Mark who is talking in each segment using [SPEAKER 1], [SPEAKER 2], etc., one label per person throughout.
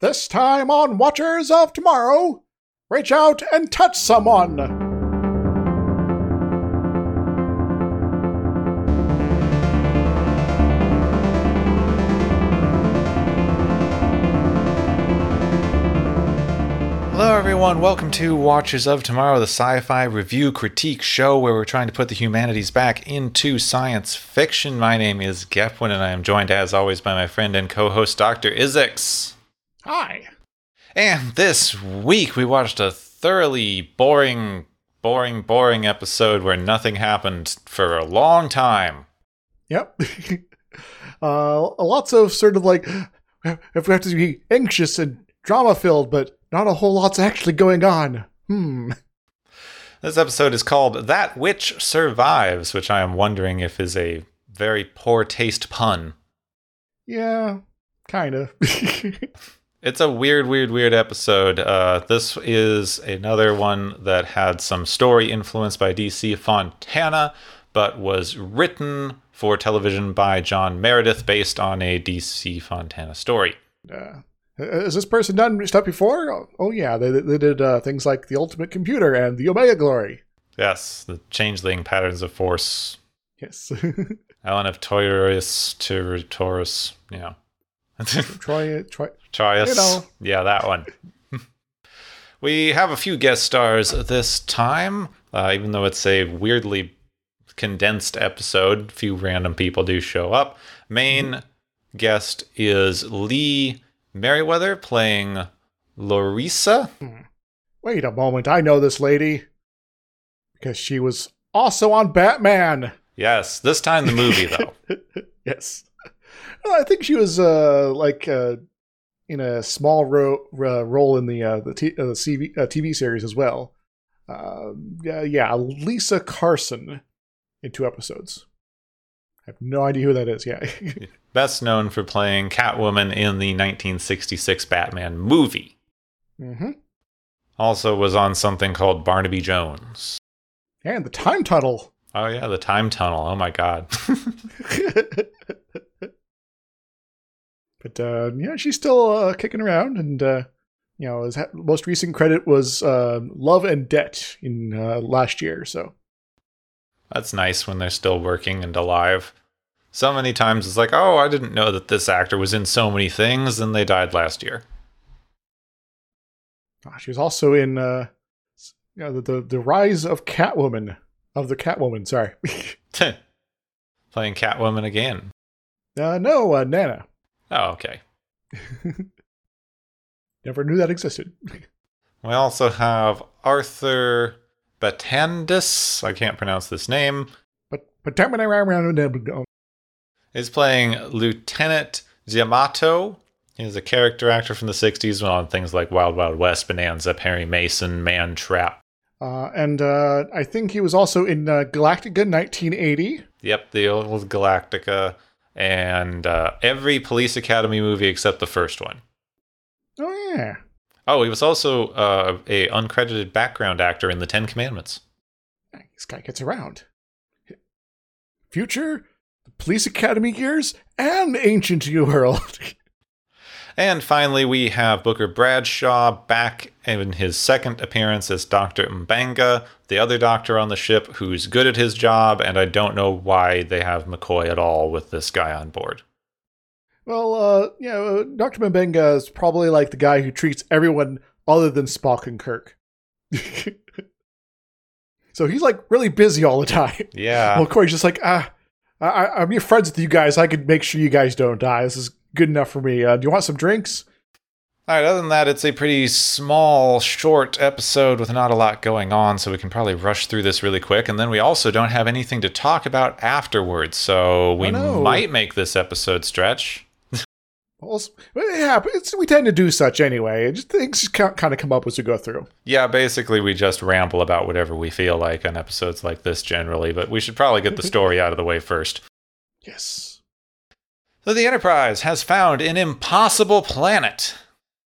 [SPEAKER 1] This time on Watchers of Tomorrow, reach out and touch someone.
[SPEAKER 2] Hello, everyone. Welcome to Watchers of Tomorrow, the sci fi review critique show where we're trying to put the humanities back into science fiction. My name is Gepwin, and I am joined, as always, by my friend and co host, Dr. Izix.
[SPEAKER 1] Hi.
[SPEAKER 2] And this week, we watched a thoroughly boring, boring, boring episode where nothing happened for a long time.
[SPEAKER 1] Yep. uh, lots of sort of like, if we have to be anxious and drama filled, but not a whole lot's actually going on. Hmm.
[SPEAKER 2] This episode is called That Which Survives, which I am wondering if is a very poor taste pun.
[SPEAKER 1] Yeah, kind of.
[SPEAKER 2] It's a weird, weird, weird episode. Uh, this is another one that had some story influenced by DC Fontana, but was written for television by John Meredyth based on a DC Fontana story.
[SPEAKER 1] uh, has this person done stuff before? Oh, oh yeah, they, they did uh, things like the Ultimate Computer and the Omega Glory.
[SPEAKER 2] Yes, the changeling patterns of force.
[SPEAKER 1] Yes.
[SPEAKER 2] Elaan of Taurus to Taurus. Yeah.
[SPEAKER 1] Troy, try
[SPEAKER 2] Trius.
[SPEAKER 1] You know.
[SPEAKER 2] Yeah, that one. we have a few guest stars this time, uh, even though it's a weirdly condensed episode. A few random people do show up. Main guest is Lee Meriwether playing Larissa.
[SPEAKER 1] Wait a moment, I know this lady. Because she was also on Batman.
[SPEAKER 2] Yes, this time the movie, though.
[SPEAKER 1] yes. I think she was uh, like uh, in a small ro- uh, role in the uh, the, t- uh, the CV, uh, TV series as well. Uh, yeah, yeah, Lisa Carson in two episodes. I have no idea who that is. Yeah,
[SPEAKER 2] Best known for playing Catwoman in the 1966 Batman movie.
[SPEAKER 1] hmm
[SPEAKER 2] Also was on something called Barnaby Jones.
[SPEAKER 1] and the time tunnel.
[SPEAKER 2] Oh yeah, the time tunnel. Oh my god.
[SPEAKER 1] but uh, yeah, she's still uh, kicking around, and uh, you know, his ha- most recent credit was uh, Love and Debt in uh, last year. So
[SPEAKER 2] That's nice when they're still working and alive. So many times it's like, oh, I didn't know that this actor was in so many things, and they died last year.
[SPEAKER 1] Ah, she was also in uh, you know, the, the the rise of Catwoman of the Catwoman. Sorry,
[SPEAKER 2] Playing Catwoman again.
[SPEAKER 1] uh, no, uh, Nana.
[SPEAKER 2] Oh, okay.
[SPEAKER 1] Never knew that existed.
[SPEAKER 2] We also have Arthur Batandis. I can't pronounce this name.
[SPEAKER 1] But but
[SPEAKER 2] Is playing Lieutenant Yamato. He's a character actor from the 60s on things like Wild Wild West, Bonanza, Perry Mason, Man Trap.
[SPEAKER 1] uh, and uh, I think he was also in uh, Galactica 1980.
[SPEAKER 2] Yep, the old Galactica, and uh, every Police Academy movie except the first one.
[SPEAKER 1] Oh yeah,
[SPEAKER 2] Oh, he was also uh, a uncredited background actor in the Ten Commandments.
[SPEAKER 1] this guy gets around. Future, the Police Academy years, and Ancient New World.
[SPEAKER 2] And finally, we have Booker Bradshaw back in his second appearance as Dr. M'Benga, the other doctor on the ship who's good at his job, and I don't know why they have McCoy at all with this guy on board.
[SPEAKER 1] well, uh, yeah, uh, Dr. M'Benga is probably like the guy who treats everyone other than Spock and Kirk. so he's like really busy all the time.
[SPEAKER 2] Yeah.
[SPEAKER 1] Well, Corey's just like, ah, I, I- I'm your friends with you guys. I could make sure you guys don't die. This is good enough for me. Uh, do you want some drinks?
[SPEAKER 2] All right, other than that, it's a pretty small, short episode with not a lot going on, so we can probably rush through this really quick. And then we also don't have anything to talk about afterwards, so we
[SPEAKER 1] no.
[SPEAKER 2] might make this episode stretch.
[SPEAKER 1] Well, it's- well, yeah, but it's, we tend to do such anyway. Just things just kind of come up as we go through.
[SPEAKER 2] Yeah, basically, we just ramble about whatever we feel like on episodes like this generally, but we should probably get the story out of the way first.
[SPEAKER 1] Yes.
[SPEAKER 2] So, the Enterprise has found an impossible planet.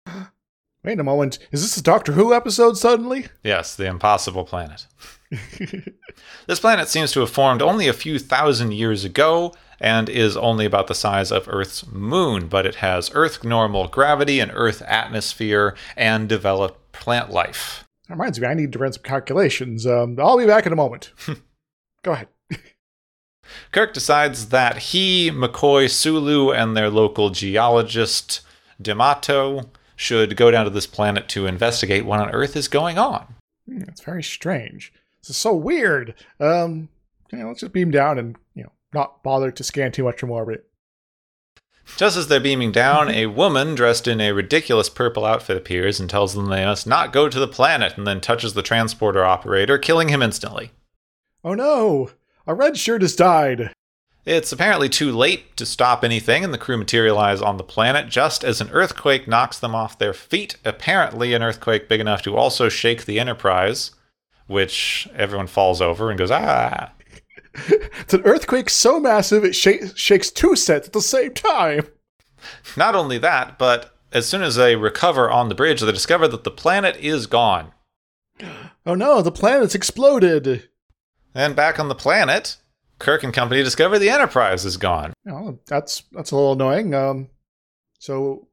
[SPEAKER 1] Wait a moment. Is this a Doctor Who episode suddenly?
[SPEAKER 2] Yes, the impossible planet. This planet seems to have formed only a few thousand years ago, and is only about the size of Earth's moon, but it has Earth normal gravity and Earth atmosphere and developed plant life.
[SPEAKER 1] That reminds me, I need to run some calculations. Um, I'll be back in a moment. Go ahead.
[SPEAKER 2] Kirk decides that he, McCoy, Sulu, and their local geologist, D'Amato, should go down to this planet to investigate what on Earth is going on.
[SPEAKER 1] Hmm, It's very strange. This is so weird. Um, know, let's just beam down and you know not bother to scan too much more of it.
[SPEAKER 2] Just as they're beaming down, a woman dressed in a ridiculous purple outfit appears and tells them they must not go to the planet and then touches the transporter operator, killing him instantly.
[SPEAKER 1] Oh no, a red shirt has died.
[SPEAKER 2] It's apparently too late to stop anything, and the crew materialize on the planet just as an earthquake knocks them off their feet. Apparently, an earthquake big enough to also shake the Enterprise, which everyone falls over and goes, ah.
[SPEAKER 1] It's an earthquake so massive it sh- shakes two sets at the same time.
[SPEAKER 2] Not only that, but as soon as they recover on the bridge, they discover that the planet is gone.
[SPEAKER 1] Oh no, the planet's exploded.
[SPEAKER 2] And back on the planet, Kirk and company discover the Enterprise is gone.
[SPEAKER 1] Oh, that's that's a little annoying. Um, so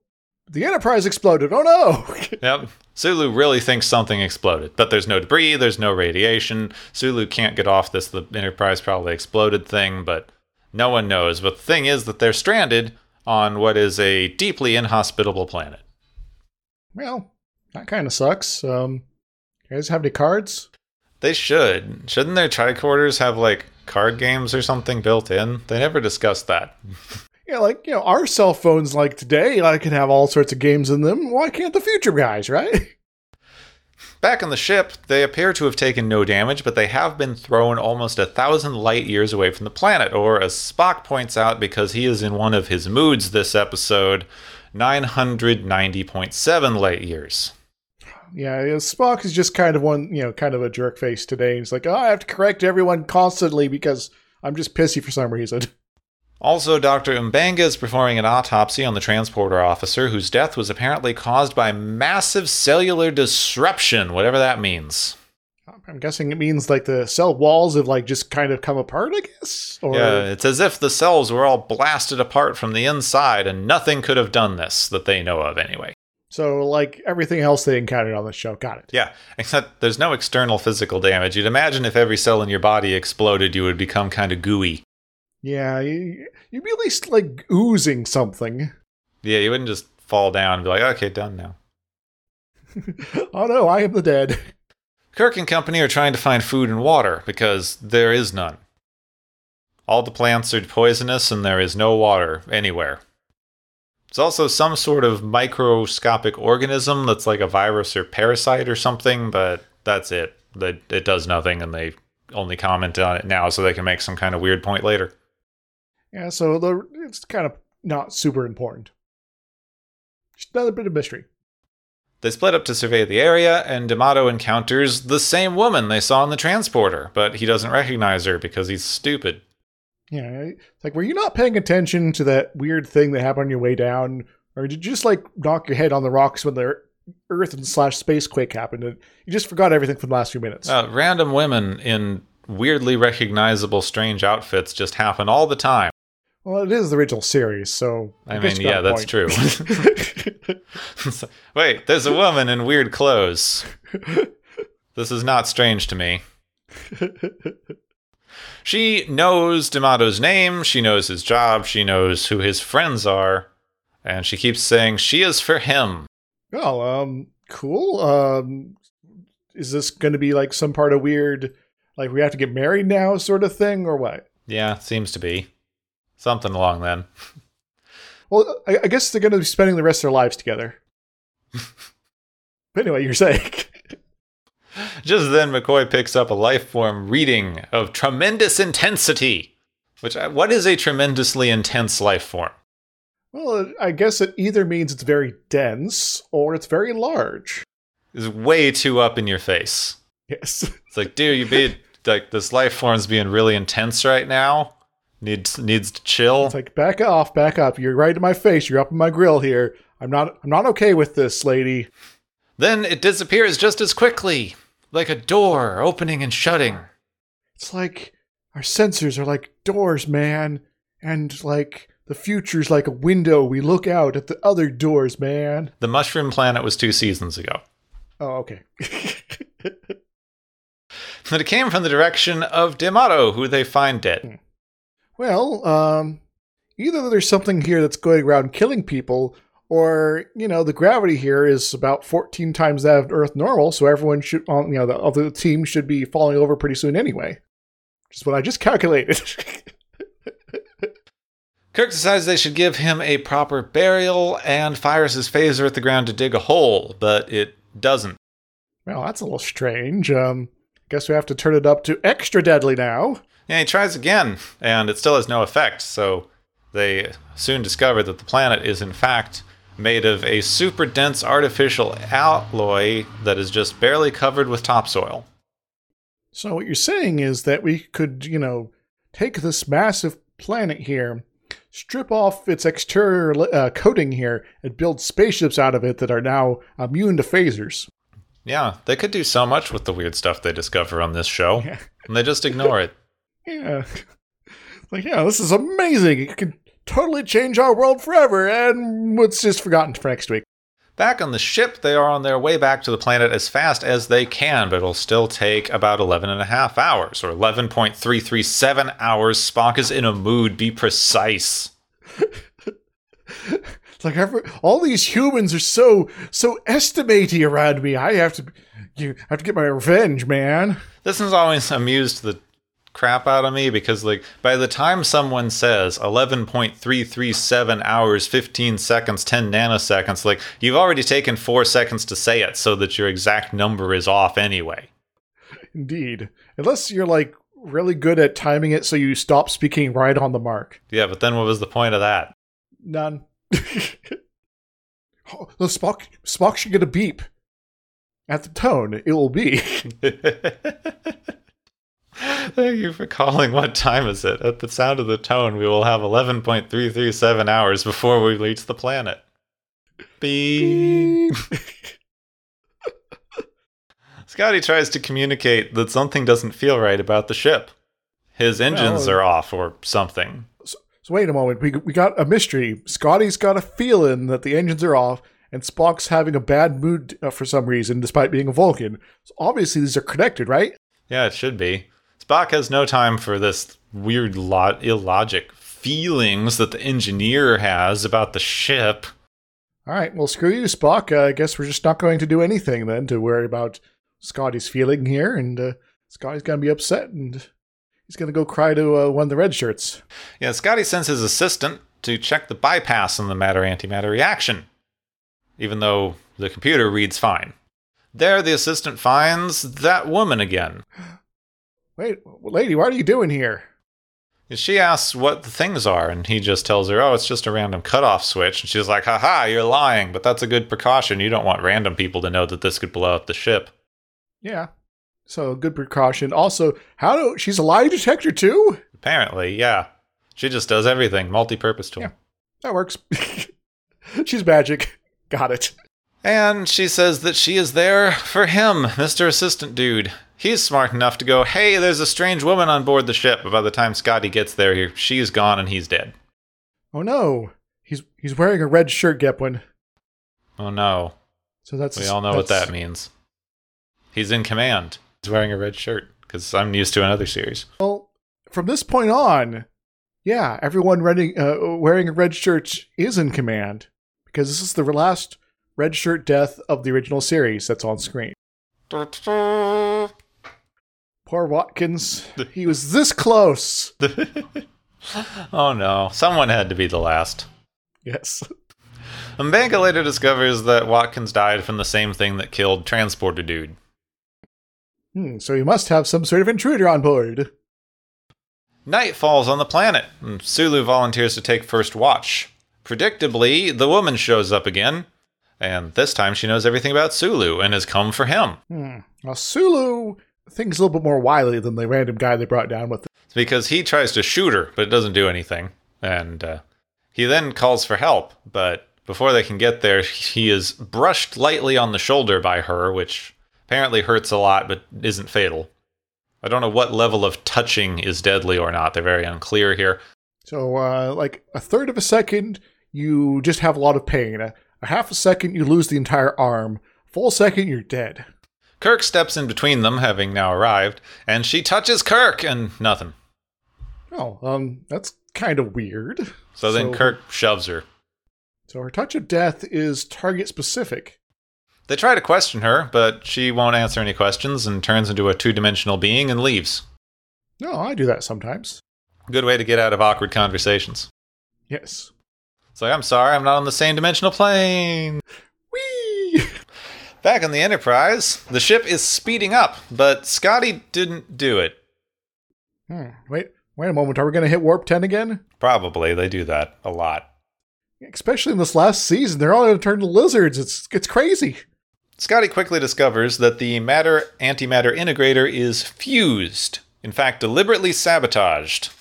[SPEAKER 1] the Enterprise exploded. Oh no!
[SPEAKER 2] Yep. Sulu really thinks something exploded, but there's no debris, there's no radiation. Sulu can't get off this the Enterprise probably exploded thing, but no one knows. But the thing is that they're stranded on what is a deeply inhospitable planet.
[SPEAKER 1] well, that kind of sucks. Um, you guys have any cards?
[SPEAKER 2] They should. Shouldn't their tricorders have like card games or something built in? They never discussed that.
[SPEAKER 1] Yeah, like you know, our cell phones like today, I can have all sorts of games in them. Why can't the future guys, right?
[SPEAKER 2] Back on the ship, they appear to have taken no damage, but they have been thrown almost a thousand light years away from the planet, or as Spock points out, because he is in one of his moods this episode, 990.7 light years.
[SPEAKER 1] Yeah, Spock is just kind of one, you know, kind of a jerk face today. He's like, oh, I have to correct everyone constantly because I'm just pissy for some reason.
[SPEAKER 2] Also, Dr. Umbanga is performing an autopsy on the transporter officer, whose death was apparently caused by massive cellular disruption, whatever that means.
[SPEAKER 1] I'm guessing it means like the cell walls have like just kind of come apart, I guess. Or
[SPEAKER 2] Yeah, it's as if the cells were all blasted apart from the inside, and nothing could have done this that they know of anyway.
[SPEAKER 1] So like everything else they encountered on the show. Got it.
[SPEAKER 2] Yeah, except there's no external physical damage. You'd imagine if every cell in your body exploded, you would become kind of gooey.
[SPEAKER 1] Yeah, you, you'd be at least like oozing something.
[SPEAKER 2] Yeah, you wouldn't just fall down and be like, okay, done now.
[SPEAKER 1] oh no, I am the dead.
[SPEAKER 2] Kirk and company are trying to find food and water because there is none. All the plants are poisonous and there is no water anywhere. It's also some sort of microscopic organism that's like a virus or parasite or something, but that's it. That it does nothing and they only comment on it now so they can make some kind of weird point later.
[SPEAKER 1] Yeah, so it's kind of not super important. Just another bit of mystery.
[SPEAKER 2] They split up to survey the area, and D'Amato encounters the same woman they saw in the transporter, but he doesn't recognize her because he's stupid.
[SPEAKER 1] You know, it's like, were you not paying attention to that weird thing that happened on your way down, or did you just like knock your head on the rocks when the Earth and slash space quake happened, and you just forgot everything for the last few minutes?
[SPEAKER 2] Uh, random women in weirdly recognizable strange outfits just happen all the time.
[SPEAKER 1] well, it is the original series, so
[SPEAKER 2] I
[SPEAKER 1] guess
[SPEAKER 2] mean, yeah, that's true. Wait, there's a woman in weird clothes. This is not strange to me. She knows D'Amato's name, she knows his job, she knows who his friends are, and she keeps saying she is for him.
[SPEAKER 1] oh, um, cool. Um, is this going to be like some part of weird, like we have to get married now, sort of thing, or what?
[SPEAKER 2] Yeah, seems to be. Something along then.
[SPEAKER 1] Well, I, I guess they're going to be spending the rest of their lives together. but anyway, you're saying.
[SPEAKER 2] Just then, McCoy picks up a life form reading of tremendous intensity. Which, uh, what is a tremendously intense life form?
[SPEAKER 1] Well, I guess it either means it's very dense or it's very large.
[SPEAKER 2] Is way too up in your face.
[SPEAKER 1] Yes.
[SPEAKER 2] It's like, dude, you be like this life form's being really intense right now. Needs needs to chill.
[SPEAKER 1] It's like back off, back up. You're right in my face. You're up in my grill here. I'm not I'm not okay with this, lady.
[SPEAKER 2] then it disappears just as quickly, like a door opening and shutting.
[SPEAKER 1] It's like our sensors are like doors, man. and like the future's like a window. We look out at the other doors, man.
[SPEAKER 2] The Mushroom Planet was two seasons ago.
[SPEAKER 1] Oh, okay.
[SPEAKER 2] But it came from the direction of D'Amato, who they find dead.
[SPEAKER 1] well, um, either there's something here that's going around killing people, or you know, the gravity here is about 14 times that of Earth normal, so everyone should, um, you know, the other team should be falling over pretty soon anyway. Which is what I just calculated.
[SPEAKER 2] Kirk decides they should give him a proper burial and fires his phaser at the ground to dig a hole, but it doesn't.
[SPEAKER 1] well, that's a little strange. Um, guess we have to turn it up to extra deadly now.
[SPEAKER 2] Yeah, he tries again, and it still has no effect, so they soon discover that the planet is, in fact, made of a super dense artificial alloy that is just barely covered with topsoil.
[SPEAKER 1] So what you're saying is that we could, you know, take this massive planet here, strip off its exterior uh, coating here, and build spaceships out of it that are now immune to phasers.
[SPEAKER 2] Yeah, they could do so much with the weird stuff they discover on this show,
[SPEAKER 1] Yeah.
[SPEAKER 2] and they just ignore it.
[SPEAKER 1] Yeah. Like, yeah, this is amazing. It can totally change our world forever, and it's just forgotten for next week.
[SPEAKER 2] Back on the ship, they are on their way back to the planet as fast as they can, but it'll still take about 11 and a half hours, or 11.337 hours. Spock is in a mood, be precise.
[SPEAKER 1] It's like every, all these humans are so so estimaty around me. I have to, you have to get my revenge, man.
[SPEAKER 2] This has always amused the crap out of me because, like, by the time someone says 11.337 hours, 15 seconds, 10 nanoseconds, like, you've already taken four seconds to say it so that your exact number is off anyway.
[SPEAKER 1] Indeed, unless you're like really good at timing it, so you stop speaking right on the mark.
[SPEAKER 2] Yeah, but then what was the point of that?
[SPEAKER 1] None. oh, the Spock Spock should get a beep. At the tone, it will be.
[SPEAKER 2] Thank you for calling. What time is it? At the sound of the tone, we will have 11.337 hours before we reach the planet. Beep. Scotty tries to communicate that something doesn't feel right about the ship. His engines
[SPEAKER 1] Well-
[SPEAKER 2] are off or something.
[SPEAKER 1] So wait a moment. We we got a mystery. Scotty's got a feeling that the engines are off, and Spock's having a bad mood uh, for some reason, despite being a Vulcan. So obviously these are connected, right?
[SPEAKER 2] Yeah, it should be. Spock has no time for this weird, lo- illogic feelings that the engineer has about the ship.
[SPEAKER 1] All right. Well, screw you, Spock. Uh, I guess we're just not going to do anything then to worry about Scotty's feeling here, and uh, Scotty's gonna be upset, and he's gonna go cry to uh, one of the red shirts.
[SPEAKER 2] Yeah, Scotty sends his assistant to check the bypass in the matter antimatter reaction, even though the computer reads fine. There, the assistant finds that woman again.
[SPEAKER 1] Wait, lady, what are you doing here?
[SPEAKER 2] She asks what the things are, and he just tells her, Oh, it's just a random cutoff switch. And she's like, Haha, you're lying, but that's a good precaution. You don't want random people to know that this could blow up the ship.
[SPEAKER 1] Yeah. So good precaution. Also, how do she's a lie detector too?
[SPEAKER 2] Apparently, yeah. She just does everything, multi purpose tool.
[SPEAKER 1] Yeah. That works. she's magic. Got it.
[SPEAKER 2] And she says that she is there for him, Mr. Assistant Dude. He's smart enough to go, hey, there's a strange woman on board the ship. But by the time Scotty gets there, she's gone and he's dead.
[SPEAKER 1] Oh no. He's he's wearing a red shirt, Gepwin.
[SPEAKER 2] Oh no.
[SPEAKER 1] So that's
[SPEAKER 2] We all know what that means. He's in command. He's wearing a red shirt because I'm used to another series.
[SPEAKER 1] Well, from this point on, yeah, everyone running, uh, wearing a red shirt is in command because this is the last red shirt death of the original series that's on screen. Poor Watkins. He was this close.
[SPEAKER 2] oh no. Someone had to be the last.
[SPEAKER 1] Yes.
[SPEAKER 2] M'Benga later discovers that Watkins died from the same thing that killed Transporter Dude.
[SPEAKER 1] Hmm, so he must have some sort of intruder on board.
[SPEAKER 2] Night falls on the planet, and Sulu volunteers to take first watch. Predictably, the woman shows up again, and this time she knows everything about Sulu and has come for him.
[SPEAKER 1] Hmm. Now, Sulu thinks a little bit more wily than the random guy they brought down with.
[SPEAKER 2] It's because he tries to shoot her, but it doesn't do anything. And uh, he then calls for help, but before they can get there, he is brushed lightly on the shoulder by her, which apparently hurts a lot but isn't fatal. I don't know what level of touching is deadly or not. They're very unclear here.
[SPEAKER 1] So, uh, like a third of a second, you just have a lot of pain. A, a half a second, you lose the entire arm. Full second, you're dead.
[SPEAKER 2] Kirk steps in between them, having now arrived, and she touches Kirk and nothing.
[SPEAKER 1] Oh, um, that's kind of weird.
[SPEAKER 2] So then Kirk shoves her.
[SPEAKER 1] So her touch of death is target specific.
[SPEAKER 2] They try to question her, but she won't answer any questions and turns into a two dimensional being and leaves.
[SPEAKER 1] No, I do that sometimes.
[SPEAKER 2] Good way to get out of awkward conversations.
[SPEAKER 1] Yes.
[SPEAKER 2] It's like, I'm sorry, I'm not on the same dimensional plane. Back on the Enterprise, the ship is speeding up, but Scotty didn't do it.
[SPEAKER 1] Hmm. Wait, wait a moment. Are we going to hit warp 10 again?
[SPEAKER 2] Probably, they do that a lot.
[SPEAKER 1] Especially in this last season, they're all going to turn to lizards. It's it's crazy.
[SPEAKER 2] Scotty quickly discovers that the matter antimatter integrator is fused, in fact, deliberately sabotaged.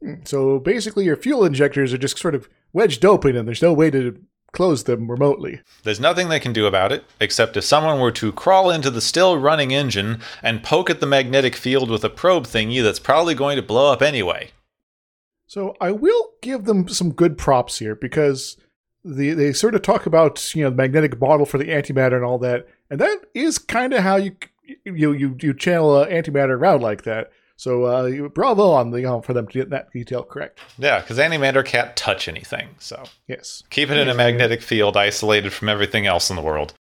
[SPEAKER 1] Hmm. So basically, your fuel injectors are just sort of wedged open, and there's no way to close them remotely.
[SPEAKER 2] There's nothing they can do about it, except if someone were to crawl into the still running engine and poke at the magnetic field with a probe thingy that's probably going to blow up anyway.
[SPEAKER 1] So I will give them some good props here because the, they sort of talk about you know the magnetic bottle for the antimatter and all that, and that is kind of how you you you you channel uh, antimatter around like that. So uh, bravo on the you know, for them to get that detail correct.
[SPEAKER 2] Yeah, because antimatter can't touch anything, so
[SPEAKER 1] Yes.
[SPEAKER 2] keep it in a magnetic field isolated from everything else in the world.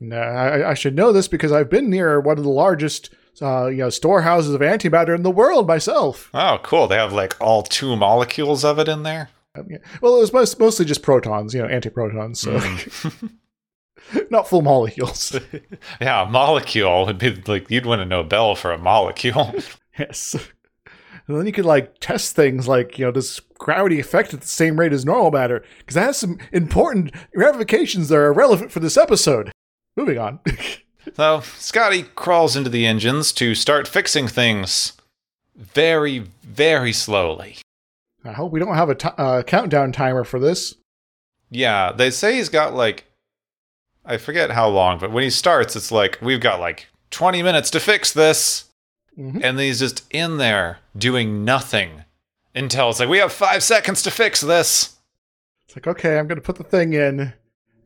[SPEAKER 1] Now, I, I should know this because I've been near one of the largest uh, you know storehouses of antimatter in the world myself.
[SPEAKER 2] Oh, cool! They have like all two molecules of it in there.
[SPEAKER 1] Um, yeah. Well, it was most, mostly just protons, you know, antiprotons, so not full molecules.
[SPEAKER 2] Yeah, a molecule would be like you'd win a Nobel for a molecule.
[SPEAKER 1] Yes. And then you could like test things like, you know, does gravity affect at the same rate as normal matter? Because that has some important ramifications that are relevant for this episode. Moving on.
[SPEAKER 2] So Scotty crawls into the engines to start fixing things very, very slowly.
[SPEAKER 1] I hope we don't have a uh, countdown timer for this.
[SPEAKER 2] Yeah, they say he's got like I forget how long, but when he starts, it's like we've got like 20 minutes to fix this,
[SPEAKER 1] Mhm.
[SPEAKER 2] and then he's just in there doing nothing until it's like we have five seconds to fix this.
[SPEAKER 1] It's like, okay, I'm going to put the thing in.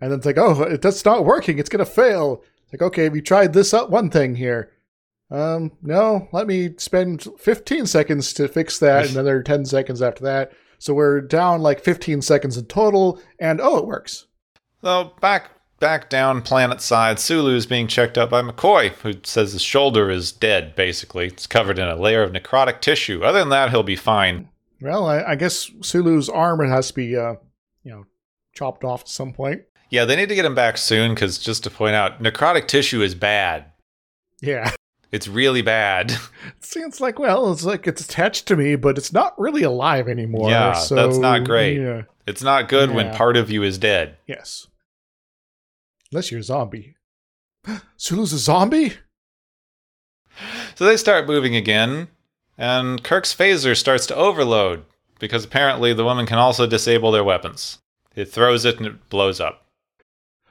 [SPEAKER 1] And then it's like, oh, it, that's not working. It's going to fail. It's like, okay, we tried this up one thing here. Um, no, let me spend 15 seconds to fix that, and another 10 seconds after that. So we're down like 15 seconds in total, and oh, it works.
[SPEAKER 2] So back back down planet side, Sulu is being checked out by McCoy, who says his shoulder is dead. Basically, it's covered in a layer of necrotic tissue. Other than that, he'll be fine.
[SPEAKER 1] Well, I, I guess Sulu's arm has to be, uh, you know, chopped off at some point.
[SPEAKER 2] Yeah, they need to get him back soon because just to point out, necrotic tissue is bad.
[SPEAKER 1] Yeah.
[SPEAKER 2] It's really bad.
[SPEAKER 1] It seems like, well, it's like it's attached to me, but it's not really alive anymore.
[SPEAKER 2] Yeah,
[SPEAKER 1] so,
[SPEAKER 2] that's not great.
[SPEAKER 1] Yeah.
[SPEAKER 2] It's not good when part of you is dead.
[SPEAKER 1] Yes. Unless you're a zombie. Sulu's a zombie?
[SPEAKER 2] So they start moving again, and Kirk's phaser starts to overload because apparently the woman can also disable their weapons. It throws it and it blows up.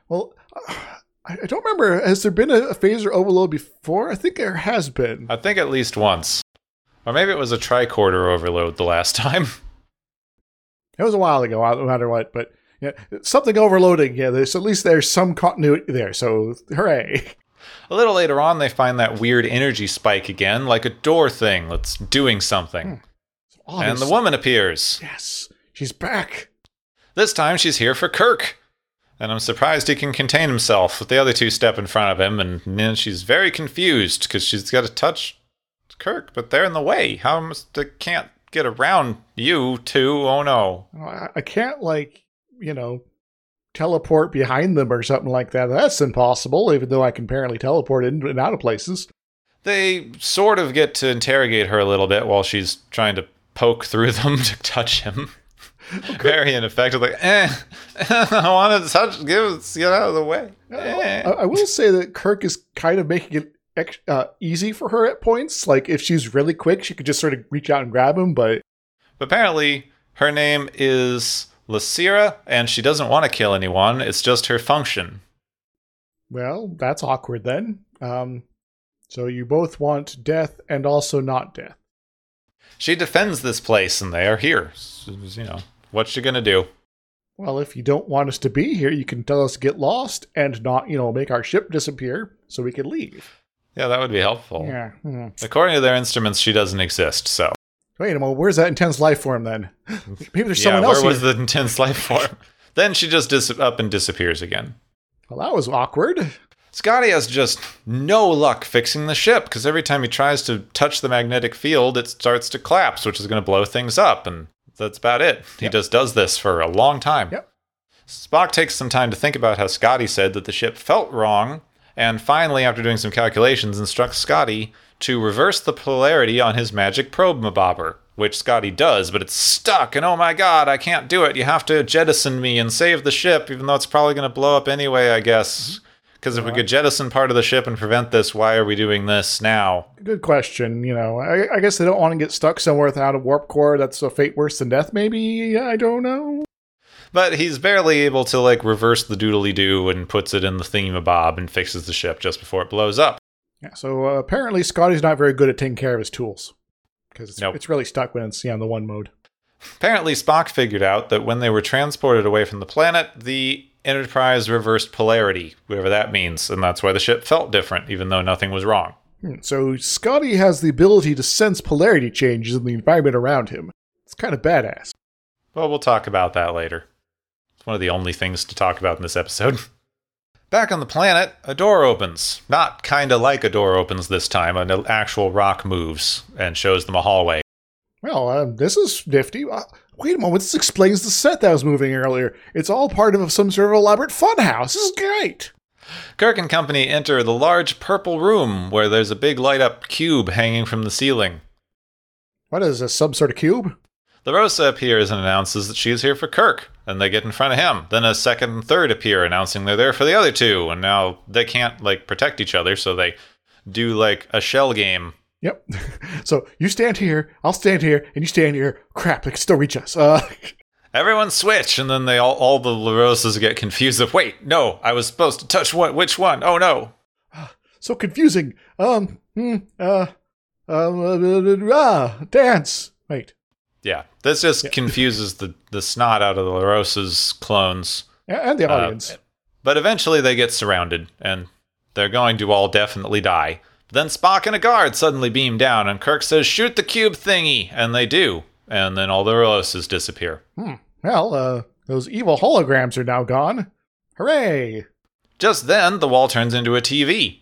[SPEAKER 1] Well, I don't remember. Has there been a, a phaser overload before? I think there has been.
[SPEAKER 2] I think at least once. Or maybe it was a tricorder overload the last time.
[SPEAKER 1] It was a while ago, no matter what. But yeah, something overloading. Yeah, there's at least there's some continuity there. So hooray!
[SPEAKER 2] A little later on, they find that weird energy spike again, like a door thing that's doing something.
[SPEAKER 1] Oh,
[SPEAKER 2] And the woman appears.
[SPEAKER 1] yes, she's back.
[SPEAKER 2] This time she's here for Kirk. And I'm surprised he can contain himself. But the other two step in front of him, and then she's very confused because she's got to touch Kirk, but they're in the way. How must they can't get around you two? Oh no.
[SPEAKER 1] I can't like you know teleport behind them or something like that. That's impossible. Even though I can apparently teleport in and out of places.
[SPEAKER 2] They sort of get to interrogate her a little bit while she's trying to poke through them to touch him. Very ineffective. Like, eh, I want to touch. Give us, get out of the way.
[SPEAKER 1] I,
[SPEAKER 2] Eh.
[SPEAKER 1] I will say that Kirk is kind of making it ex- uh, easy for her at points. Like if she's really quick, she could just sort of reach out and grab him. But
[SPEAKER 2] Apparently, her name is Lysira, and she doesn't want to kill anyone. It's just her function.
[SPEAKER 1] well, that's awkward then. Um, so you both want death and also not death.
[SPEAKER 2] She defends this place, and they are here. So, you know, what's she gonna do?
[SPEAKER 1] Well, if you don't want us to be here, you can tell us to get lost and not, you know, make our ship disappear so we can leave.
[SPEAKER 2] Yeah, that would be helpful.
[SPEAKER 1] Yeah. hmm.
[SPEAKER 2] According to their instruments, she doesn't exist. So
[SPEAKER 1] Wait a moment. Where's that intense life form then? Maybe there's
[SPEAKER 2] yeah,
[SPEAKER 1] someone else.
[SPEAKER 2] where was
[SPEAKER 1] here.
[SPEAKER 2] the intense life form? then she just dis- up and disappears again.
[SPEAKER 1] Well, that was awkward.
[SPEAKER 2] Scotty has just no luck fixing the ship because every time he tries to touch the magnetic field, it starts to collapse, which is going to blow things up, and that's about it. He
[SPEAKER 1] Yep.
[SPEAKER 2] just does this for a long time.
[SPEAKER 1] Yep.
[SPEAKER 2] Spock takes some time to think about how Scotty said that the ship felt wrong, and finally, after doing some calculations, instructs Scotty to reverse the polarity on his magic probe mabobber, which Scotty does, but it's stuck, and oh my god, I can't do it. You have to jettison me and save the ship, even though it's probably going to blow up anyway, I guess. Mm-hmm. Because if we could jettison part of the ship and prevent this, why are we doing this now?
[SPEAKER 1] Good question. You know, I, I guess they don't want to get stuck somewhere without a warp core. That's a fate worse than death, maybe? I don't know.
[SPEAKER 2] But he's barely able to like reverse the doodly doo and puts it in the thingamabob and fixes the ship just before it blows up.
[SPEAKER 1] Yeah, so uh, apparently Scotty's not very good at taking care of his tools. Because it's,
[SPEAKER 2] Nope.
[SPEAKER 1] it's really stuck when it's on the one mode.
[SPEAKER 2] Apparently, Spock figured out that when they were transported away from the planet, the Enterprise reversed polarity, whatever that means, and that's why the ship felt different, even though nothing was wrong.
[SPEAKER 1] Hmm, So Scotty has the ability to sense polarity changes in the environment around him. It's kind of badass.
[SPEAKER 2] Well, we'll talk about that later. It's one of the only things to talk about in this episode. Back on the planet, a door opens. Not kinda like a door opens this time, an actual rock moves and shows them a hallway.
[SPEAKER 1] Well, uh, this is nifty. Uh, wait a moment, this explains the set that was moving earlier. It's all part of some sort of elaborate funhouse. This is great.
[SPEAKER 2] Kirk and company enter the large purple room where there's a big light up cube hanging from the ceiling.
[SPEAKER 1] What is this, some sort of cube?
[SPEAKER 2] LaRosa appears and announces that she is here for Kirk, and they get in front of him. Then a second and third appear, announcing they're there for the other two, and now they can't like protect each other, so they do like a shell game.
[SPEAKER 1] Yep. so you stand here, I'll stand here, and you stand here. Crap, they can still reach us. Uh,
[SPEAKER 2] Everyone switch, and then they all all the LaRosas get confused. Of wait, no, I was supposed to touch what? Which one? Oh no!
[SPEAKER 1] so confusing. Um, hmm, uh, um, uh, uh, uh, dance. Wait.
[SPEAKER 2] Yeah, this just confuses the the snot out of the LaRosa's clones.
[SPEAKER 1] And the
[SPEAKER 2] Uh,
[SPEAKER 1] audience.
[SPEAKER 2] But eventually they get surrounded, and they're going to all definitely die. Then Spock and a guard suddenly beam down, and Kirk says, Shoot the cube thingy! And they do. And then all the Larosas disappear.
[SPEAKER 1] Hmm. Well, uh, those evil holograms are now gone. Hooray!
[SPEAKER 2] Just then, the wall turns into a TV.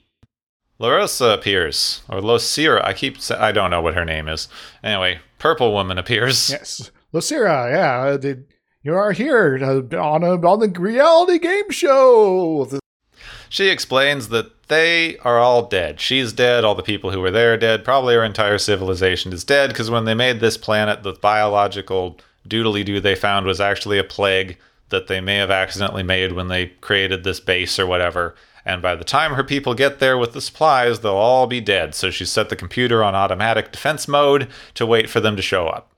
[SPEAKER 2] Larosa appears, or Losira. I keep sa- I don't know what her name is. Anyway, Purple Woman appears.
[SPEAKER 1] Yes, Losira. Yeah, uh, you are here uh, on a on the reality game show.
[SPEAKER 2] She explains that they are all dead. She's dead. All the people who were there are dead. Probably our entire civilization is dead because when they made this planet, the biological doodly doo they found was actually a plague that they may have accidentally made when they created this base or whatever. And by the time her people get there with the supplies, they'll all be dead. So she set the computer on automatic defense mode to wait for them to show up.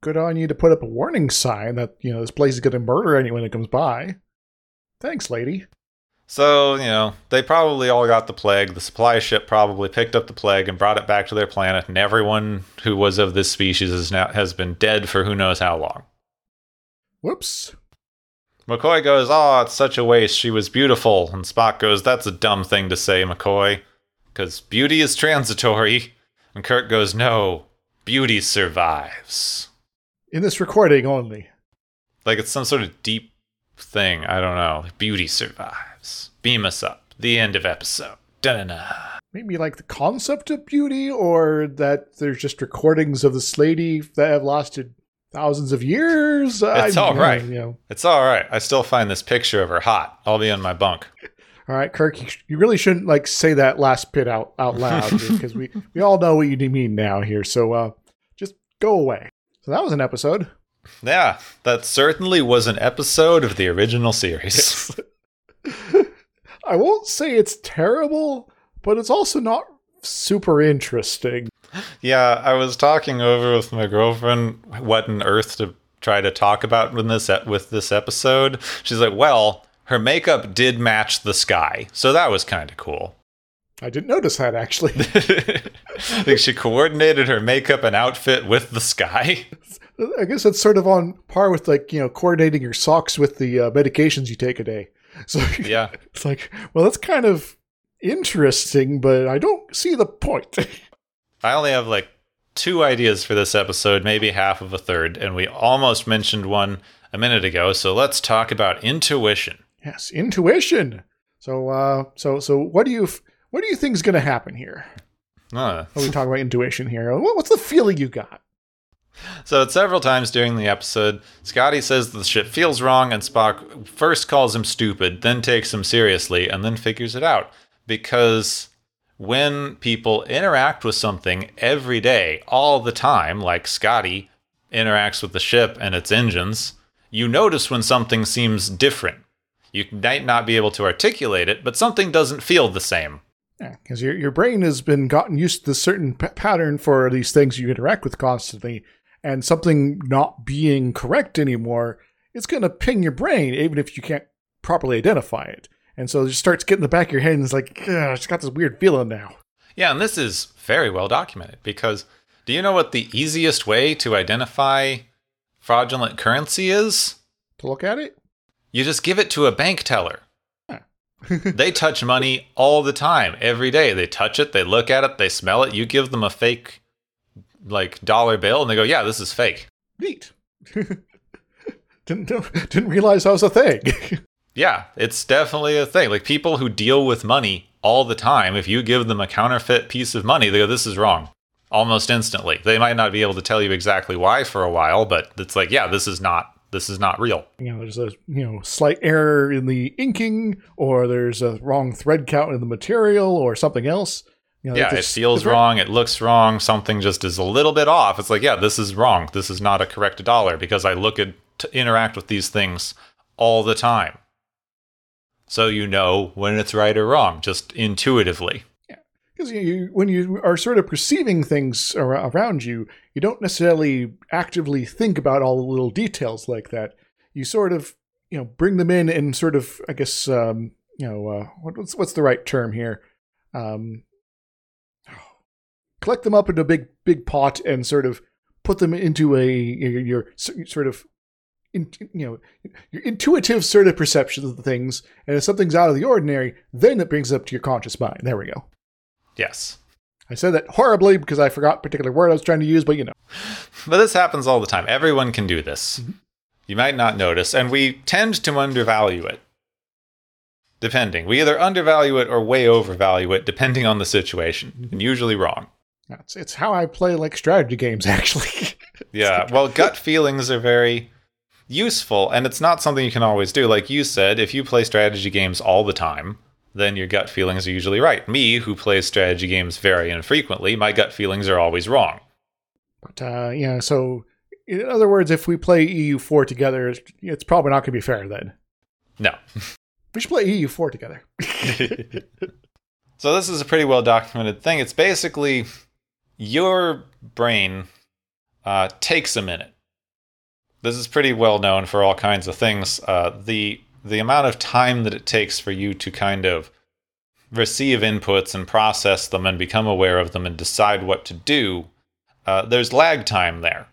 [SPEAKER 1] Good on you to put up a warning sign that you know this place is going to murder anyone that comes by. Thanks, lady.
[SPEAKER 2] So, you know, they probably all got the plague. The supply ship probably picked up the plague and brought it back to their planet, and everyone who was of this species now has been dead for who knows how long.
[SPEAKER 1] Whoops.
[SPEAKER 2] McCoy goes, Oh, it's such a waste. She was beautiful. And Spock goes, That's a dumb thing to say, McCoy. Because beauty is transitory. And Kirk goes, No, beauty survives.
[SPEAKER 1] In this recording only.
[SPEAKER 2] Like it's some sort of deep thing. I don't know. Beauty survives. Beam us up. The end of episode. Da-na-na.
[SPEAKER 1] Maybe like the concept of beauty, or that there's just recordings of this lady that have lasted thousands of years.
[SPEAKER 2] It's all right.
[SPEAKER 1] You know.
[SPEAKER 2] It's all right. I still find this picture of her hot. I'll be in my bunk.
[SPEAKER 1] All right, Kirk, you, you really shouldn't like say that last bit out out loud because we we all know what you mean now here. So uh, just go away. So that was an episode.
[SPEAKER 2] Yeah, that certainly was an episode of the original series.
[SPEAKER 1] I won't say it's terrible, but it's also not super interesting.
[SPEAKER 2] yeah, I was talking over with my girlfriend what on earth to try to talk about with this with this episode. She's like, "Well, her makeup did match the sky, so that was kind of cool."
[SPEAKER 1] I didn't notice that actually.
[SPEAKER 2] I think she coordinated her makeup and outfit with the sky.
[SPEAKER 1] I guess that's sort of on par with like you know coordinating your socks with the uh, medications you take a day. So
[SPEAKER 2] Yeah.
[SPEAKER 1] it's like, well, that's kind of interesting, but I don't see the point.
[SPEAKER 2] I only have like two ideas for this episode, maybe half of a third, and we almost mentioned one a minute ago. So let's talk about intuition.
[SPEAKER 1] yes, intuition. So, uh, so, so, what do you, what do you think is going to happen here?
[SPEAKER 2] Uh,
[SPEAKER 1] When we talk about intuition here, what's the feeling you got?
[SPEAKER 2] So, several times during the episode, Scotty says the ship feels wrong, and Spock first calls him stupid, then takes him seriously, and then figures it out. Because when people interact with something every day, all the time, like Scotty interacts with the ship and its engines, you notice when something seems different. You might not be able to articulate it, but something doesn't feel the same.
[SPEAKER 1] Yeah, because your your brain has been gotten used to this certain p- pattern for these things you interact with constantly, and something not being correct anymore, it's going to ping your brain even if you can't properly identify it. And so it just starts getting in the back of your head, and it's like, "Ugh, it's got this weird feeling now.
[SPEAKER 2] Yeah, and this is very well documented because do you know what the easiest way to identify fraudulent currency is?
[SPEAKER 1] To look at it,
[SPEAKER 2] You just give it to a bank teller. they touch money all the time, every day. They touch it, they look at it, they smell it. You give them a fake, like, dollar bill, and they go, Yeah, this is fake.
[SPEAKER 1] neat. didn't didn't realize that was a thing.
[SPEAKER 2] Yeah, it's definitely a thing. Like, people who deal with money all the time, if you give them a counterfeit piece of money, they go, This is wrong. Almost instantly. They might not be able to tell you exactly why for a while, but it's like, Yeah, this is not. This is not real.
[SPEAKER 1] you know, there's a you know slight error in the inking, or there's a wrong thread count in the material, or something else. You know,
[SPEAKER 2] Yeah, it
[SPEAKER 1] just-
[SPEAKER 2] feels wrong. It looks wrong. Something just is a little bit off. It's like, yeah, this is wrong. This is not a correct dollar because I look at to interact with these things all the time. So you know when it's right or wrong, just intuitively.
[SPEAKER 1] because you, when you are sort of perceiving things ar- around you, you don't necessarily actively think about all the little details like that. You sort of, you know, bring them in and sort of, I guess, um, you know, uh, what's what's the right term here? Um, collect them up into a big big pot and sort of put them into a your, your sort of. In, you know your intuitive sort of perception of the things and if something's out of the ordinary then it brings it up to your conscious mind there we go
[SPEAKER 2] Yes.
[SPEAKER 1] I said that horribly because I forgot a particular word I was trying to use, but you know.
[SPEAKER 2] But this happens all the time. Everyone can do this. Mm-hmm. You might not notice, and we tend to undervalue it. Depending. We either undervalue it or way overvalue it, depending on the situation, mm-hmm. and usually wrong.
[SPEAKER 1] It's, it's how I play like strategy games, actually.
[SPEAKER 2] Yeah. Well, gut feelings are very useful, and it's not something you can always do. Like you said, if you play strategy games all the time, then your gut feelings are usually right. Me, who plays strategy games very infrequently, my gut feelings are always wrong.
[SPEAKER 1] but, uh, yeah, so in other words, if we play EU4 together, it's, it's probably not going to be fair then.
[SPEAKER 2] No.
[SPEAKER 1] We should play EU4 together.
[SPEAKER 2] so this is a pretty well documented thing. It's basically your brain uh, takes a minute. This is pretty well known for all kinds of things. Uh, the the amount of time that it takes for you to kind of receive inputs and process them and become aware of them and decide what to do, uh, there's lag time there.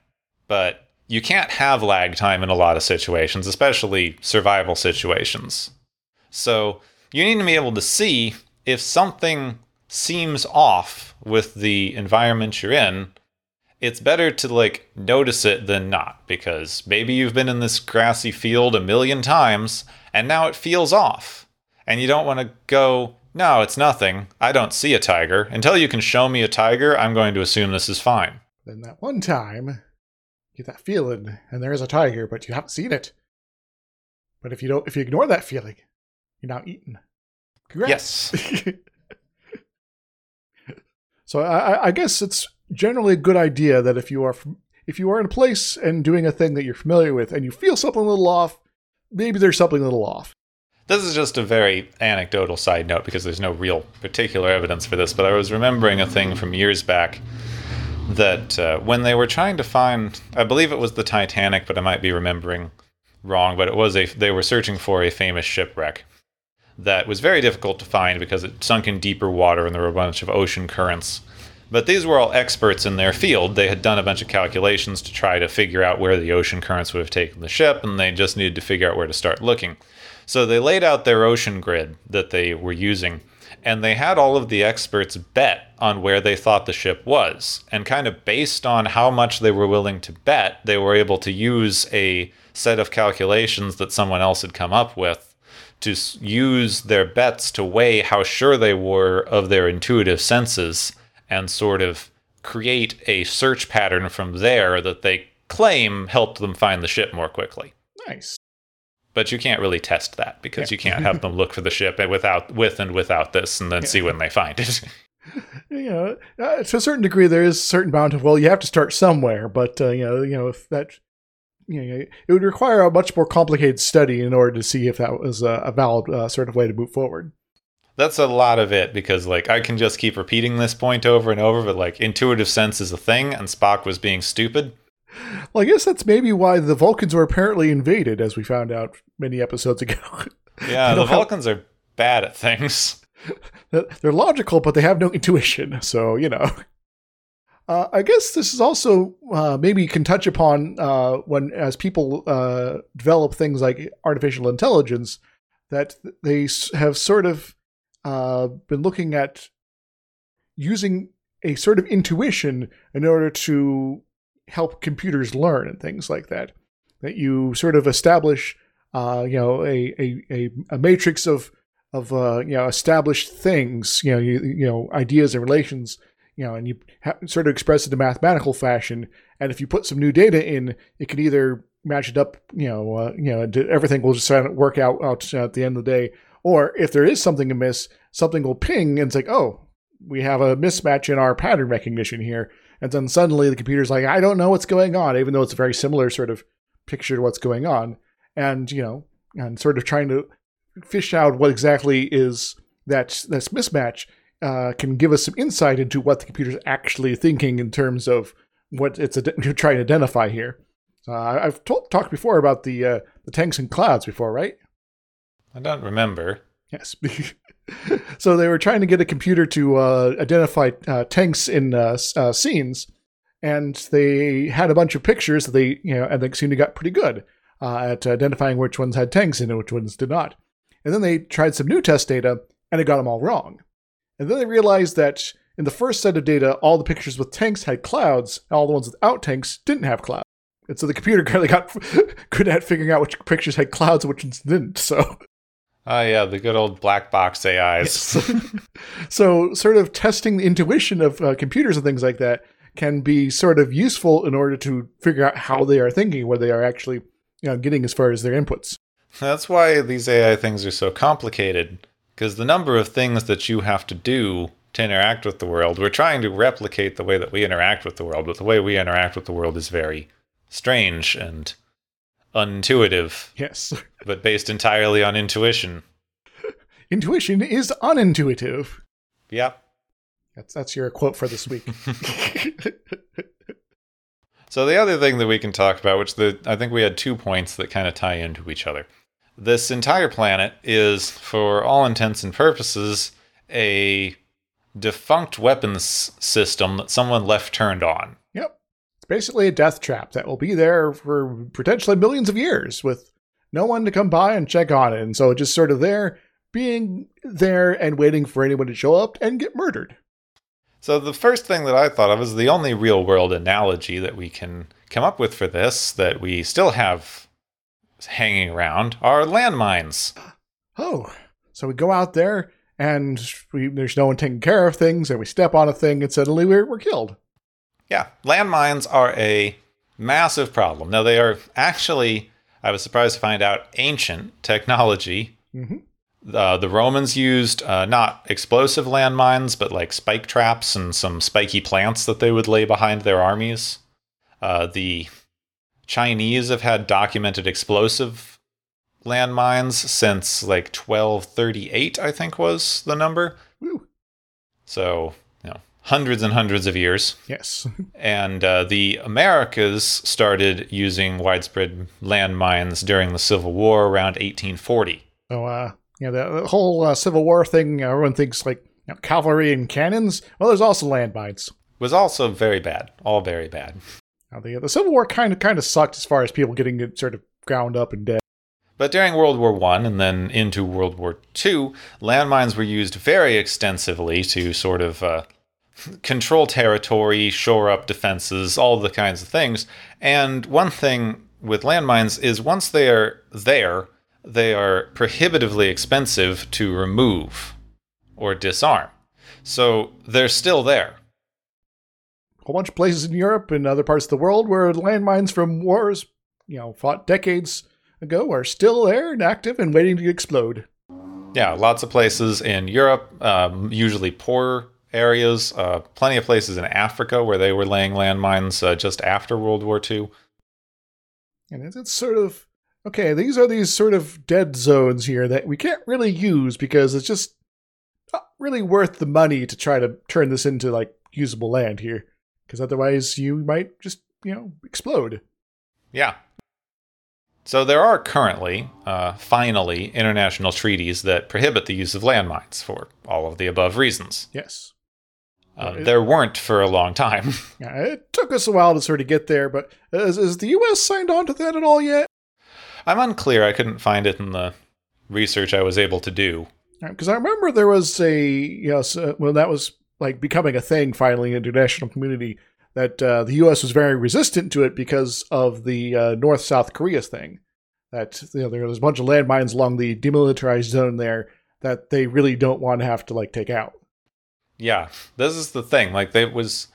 [SPEAKER 2] But you can't have lag time in a lot of situations, especially survival situations. So you need to be able to see if something seems off with the environment you're in. It's better to like notice it than not because maybe you've been in this grassy field a million times and now it feels off. And you don't want to go, no, it's nothing. I don't see a tiger. Until you can show me a tiger, I'm going to assume this is fine.
[SPEAKER 1] then that one time, you get that feeling, and there is a tiger, but you haven't seen it. But if you don't, if you ignore that feeling, you're now eaten. Congrats.
[SPEAKER 2] Yes.
[SPEAKER 1] So I, I- I guess it's generally a good idea that if you are if you are in a place and doing a thing that you're familiar with, and you feel something a little off, maybe there's something a little off.
[SPEAKER 2] This is just a very anecdotal side note because there's no real particular evidence for this, but I was remembering a thing from years back that uh, when they were trying to find, I believe it was the Titanic, but I might be remembering wrong, but it was a, they were searching for a famous shipwreck. that was very difficult to find because it sunk in deeper water and there were a bunch of ocean currents. But these were all experts in their field. They had done a bunch of calculations to try to figure out where the ocean currents would have taken the ship, and they just needed to figure out where to start looking. So they laid out their ocean grid that they were using, and they had all of the experts bet on where they thought the ship was. And kind of based on how much they were willing to bet, they were able to use a set of calculations that someone else had come up with to use their bets to weigh how sure they were of their intuitive senses and sort of create a search pattern from there that they claim helped them find the ship more quickly.
[SPEAKER 1] Nice.
[SPEAKER 2] But you can't really test that because
[SPEAKER 1] Yeah.
[SPEAKER 2] you can't have them look for the ship without with and without this and then see when they find it.
[SPEAKER 1] You know, uh, to a certain degree, there is a certain amount of well, you have to start somewhere, but uh, you know, you know, if that, you know, it would require a much more complicated study in order to see if that was a, a valid uh, sort of way to move forward.
[SPEAKER 2] That's a lot of it because like I can just keep repeating this point over and over, but like intuitive sense is a thing and Spock was being stupid.
[SPEAKER 1] Well, I guess that's maybe why the Vulcans were apparently invaded, as we found out many episodes ago.
[SPEAKER 2] Yeah, the
[SPEAKER 1] have-
[SPEAKER 2] Vulcans are bad at things.
[SPEAKER 1] They're logical, but they have no intuition. So you know, uh, I guess this is also uh, maybe can touch upon uh, when as people uh, develop things like artificial intelligence that they have sort of uh, been looking at using a sort of intuition in order to help computers learn and things like that. That you sort of establish, uh, you know, a, a, a, matrix of of uh, you know established things, you know, you, you know, ideas and relations, you know, and you ha- sort of express it in a mathematical fashion. And if you put some new data in, it can either match it up, you know, uh, you know, everything will just work out, out at the end of the day. Or if there is something amiss, something will ping and it's like, oh, we have a mismatch in our pattern recognition here. And then suddenly the computer's like, I don't know what's going on, even though it's a very similar sort of picture to what's going on. And, you know, and sort of trying to fish out what exactly is that this mismatch uh, can give us some insight into what the computer's actually thinking in terms of what it's ad- trying to identify here. Uh, I've talked before about the uh, the tanks and clouds before, right?
[SPEAKER 2] I don't remember.
[SPEAKER 1] Yes. so they were trying to get a computer to uh, identify uh, tanks in uh, uh, scenes, and they had a bunch of pictures that they, you know, and they seemed to got pretty good uh, at identifying which ones had tanks in and which ones did not. And then they tried some new test data, and it got them all wrong. And then they realized that in the first set of data, all the pictures with tanks had clouds, and all the ones without tanks didn't have clouds. And so the computer kind of got good at figuring out which pictures had clouds and which ones didn't. So
[SPEAKER 2] Oh yeah, the good old black box AIs.
[SPEAKER 1] so sort of testing the intuition of uh, computers and things like that can be sort of useful in order to figure out how they are thinking where they are actually you know getting as far as their inputs
[SPEAKER 2] That's why these AI things are so complicated. Because the number of things that you have to do to interact with the world, we're trying to replicate the way that we interact with the world, but the way we interact with the world is very strange and unintuitive,
[SPEAKER 1] yes
[SPEAKER 2] but based entirely on intuition.
[SPEAKER 1] intuition is unintuitive
[SPEAKER 2] Yep.
[SPEAKER 1] that's that's your quote for this week
[SPEAKER 2] So the other thing that we can talk about, which the I think we had two points that kind of tie into each other. This entire planet is, for all intents and purposes, a defunct weapons system that someone left turned on.
[SPEAKER 1] yep it's basically a death trap that will be there for potentially millions of years with no one to come by and check on it and so just sort of there being there and waiting for anyone to show up and get murdered
[SPEAKER 2] So the first thing that I thought of is the only real world analogy that we can come up with for this that we still have hanging around are landmines.
[SPEAKER 1] oh, so we go out there and we, there's no one taking care of things, and we step on a thing, and suddenly we're, we're killed.
[SPEAKER 2] Yeah, landmines are a massive problem. Now, they are actually, I was surprised to find out, ancient technology.
[SPEAKER 1] Mhm.
[SPEAKER 2] Uh, the Romans used uh, not explosive landmines, but like spike traps and some spiky plants that they would lay behind their armies. Uh, the Chinese have had documented explosive landmines since like 1238, I think was the number.
[SPEAKER 1] Woo.
[SPEAKER 2] So, you know, hundreds and hundreds of years
[SPEAKER 1] Yes.
[SPEAKER 2] and uh, the Americas started using widespread landmines during the Civil War around 1840.
[SPEAKER 1] So, uh, you know, the, the whole uh, Civil War thing. Everyone thinks like you know, cavalry and cannons. Well, there's also landmines.
[SPEAKER 2] Was also very bad. All very bad.
[SPEAKER 1] Now, the the Civil War kind of kind of sucked as far as people getting sort of ground up and dead.
[SPEAKER 2] But during World War One and then into World War Two, landmines were used very extensively to sort of uh, control territory, shore up defenses, all the kinds of things. And one thing with landmines is once they are there, they are prohibitively expensive to remove or disarm. So they're still there.
[SPEAKER 1] A whole bunch of places in Europe and other parts of the world where landmines from wars, you know, fought decades ago are still there and active and waiting to explode.
[SPEAKER 2] Yeah, lots of places in Europe, um, usually poor areas, uh, plenty of places in Africa where they were laying landmines uh, just after World War II.
[SPEAKER 1] And it's, it's sort of okay, these are these sort of dead zones here that we can't really use because it's just not really worth the money to try to turn this into like usable land here. Because otherwise, you might just, you know, explode.
[SPEAKER 2] Yeah. So there are currently, uh, finally, international treaties that prohibit the use of landmines for all of the above reasons.
[SPEAKER 1] Yes.
[SPEAKER 2] Uh, there weren't for a long time.
[SPEAKER 1] It took us a while to sort of get there, but is, has the U.S. signed on to that at all yet?
[SPEAKER 2] I'm unclear. I couldn't find it in the research I was able to do.
[SPEAKER 1] Because I remember there was a yes, uh, when that was like becoming a thing finally in the international community that uh, the U.S. was very resistant to it because of the uh, North South Korea thing. That you know there was a bunch of landmines along the demilitarized zone there that they really don't want to have to like take out.
[SPEAKER 2] Yeah, this is the thing. Like they was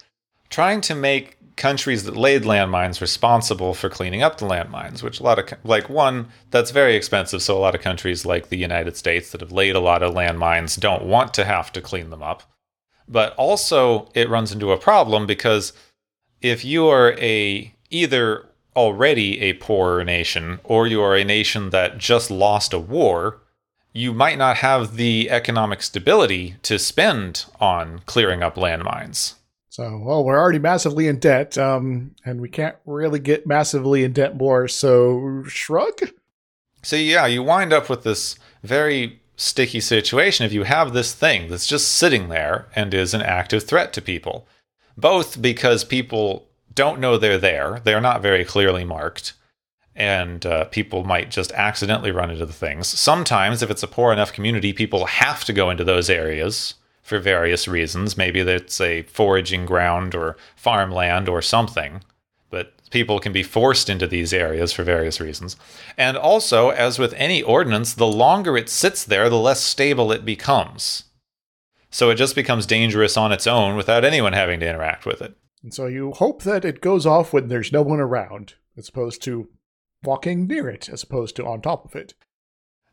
[SPEAKER 2] trying to make countries that laid landmines responsible for cleaning up the landmines, which a lot of like one that's very expensive. So a lot of countries like the United States that have laid a lot of landmines don't want to have to clean them up. But also it runs into a problem because if you are a either already a poorer nation or you are a nation that just lost a war, you might not have the economic stability to spend on clearing up landmines.
[SPEAKER 1] So, well, we're already massively in debt, um, and we can't really get massively in debt more. So, shrug.
[SPEAKER 2] So, yeah, you wind up with this very sticky situation if you have this thing that's just sitting there and is an active threat to people, both because people don't know they're there, they're not very clearly marked, and uh, people might just accidentally run into the things. Sometimes, if it's a poor enough community, people have to go into those areas for various reasons. Maybe it's a foraging ground or farmland or something, but people can be forced into these areas for various reasons. And also, as with any ordinance, the longer it sits there, the less stable it becomes. So it just becomes dangerous on its own without anyone having to interact with it.
[SPEAKER 1] And so you hope that it goes off when there's no one around, as opposed to walking near it, as opposed to on top of it.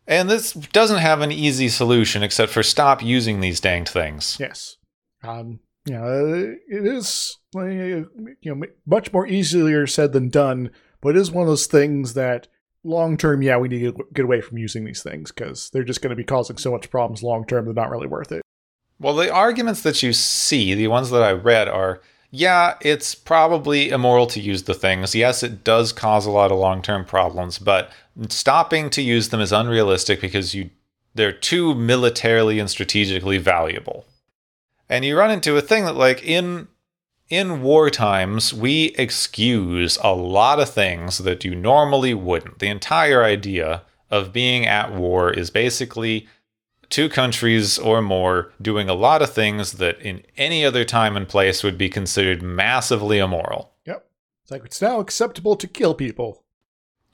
[SPEAKER 2] And this doesn't have an easy solution except for stop using these danged things.
[SPEAKER 1] Yes. Um, you know, it is you know much more easier said than done, but it is one of those things that long term, yeah, we need to get away from using these things because they're just going to be causing so much problems long term. They're not really worth it.
[SPEAKER 2] Well, the arguments that you see, the ones that I read, are yeah, it's probably immoral to use the things. Yes, it does cause a lot of long term problems, but stopping to use them is unrealistic because you they're too militarily and strategically valuable. And you run into a thing that like in in war times we excuse a lot of things that you normally wouldn't. The entire idea of being at war is basically two countries or more doing a lot of things that in any other time and place would be considered massively immoral.
[SPEAKER 1] Yep. It's like it's now acceptable to kill people.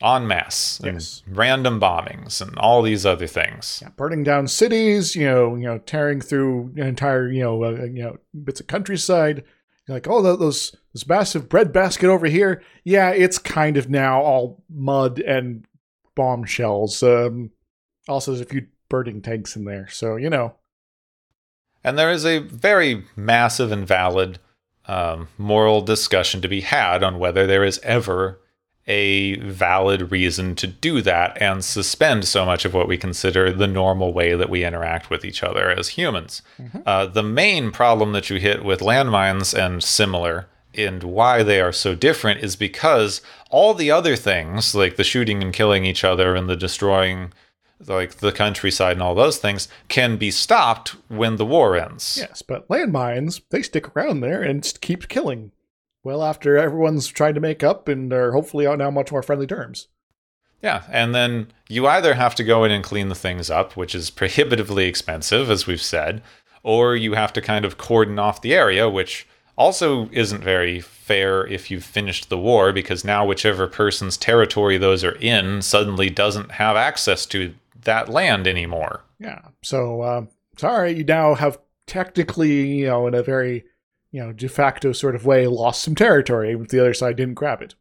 [SPEAKER 2] En masse.
[SPEAKER 1] Yes.
[SPEAKER 2] random bombings and all these other things.
[SPEAKER 1] Yeah, burning down cities, you know, you know, tearing through entire, you know, uh, you know, bits of countryside. You're like, oh, those this massive bread basket over here. Yeah, it's kind of now all mud and bombshells. Um, also, there's a few burning tanks in there. So, you know.
[SPEAKER 2] And there is a very massive and valid um, moral discussion to be had on whether there is ever a valid reason to do that and suspend so much of what we consider the normal way that we interact with each other as humans. Mm-hmm. Uh, the main problem that you hit with landmines and similar and why they are so different is because all the other things, like the shooting and killing each other and the destroying like the countryside and all those things, can be stopped when the war ends.
[SPEAKER 1] Yes, but landmines, they stick around there and keep killing. Well, after everyone's trying to make up and are hopefully on now much more friendly terms.
[SPEAKER 2] Yeah, and then you either have to go in and clean the things up, which is prohibitively expensive, as we've said, or you have to kind of cordon off the area, which also isn't very fair if you've finished the war, because now whichever person's territory those are in suddenly doesn't have access to that land anymore.
[SPEAKER 1] Yeah. So, uh, sorry, you now have technically, you know, in a very, you know, de facto sort of way, lost some territory if the other side didn't grab it.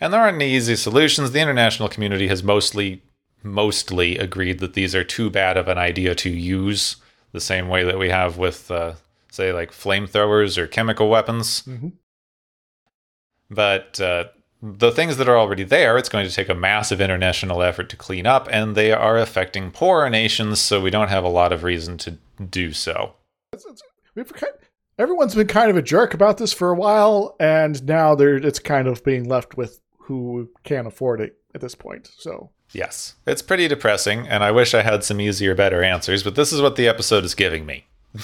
[SPEAKER 2] And there aren't any easy solutions. The international community has mostly mostly agreed that these are too bad of an idea to use the same way that we have with uh, say like flamethrowers or chemical weapons.
[SPEAKER 1] Mm-hmm.
[SPEAKER 2] But uh, the things that are already there, it's going to take a massive international effort to clean up, and they are affecting poorer nations, so we don't have a lot of reason to do so.
[SPEAKER 1] We've kind everyone's been kind of a jerk about this for a while, and now they're it's kind of being left with who can't afford it at this point. So
[SPEAKER 2] Yes, it's pretty depressing, and I wish I had some easier, better answers, but this is what the episode is giving me.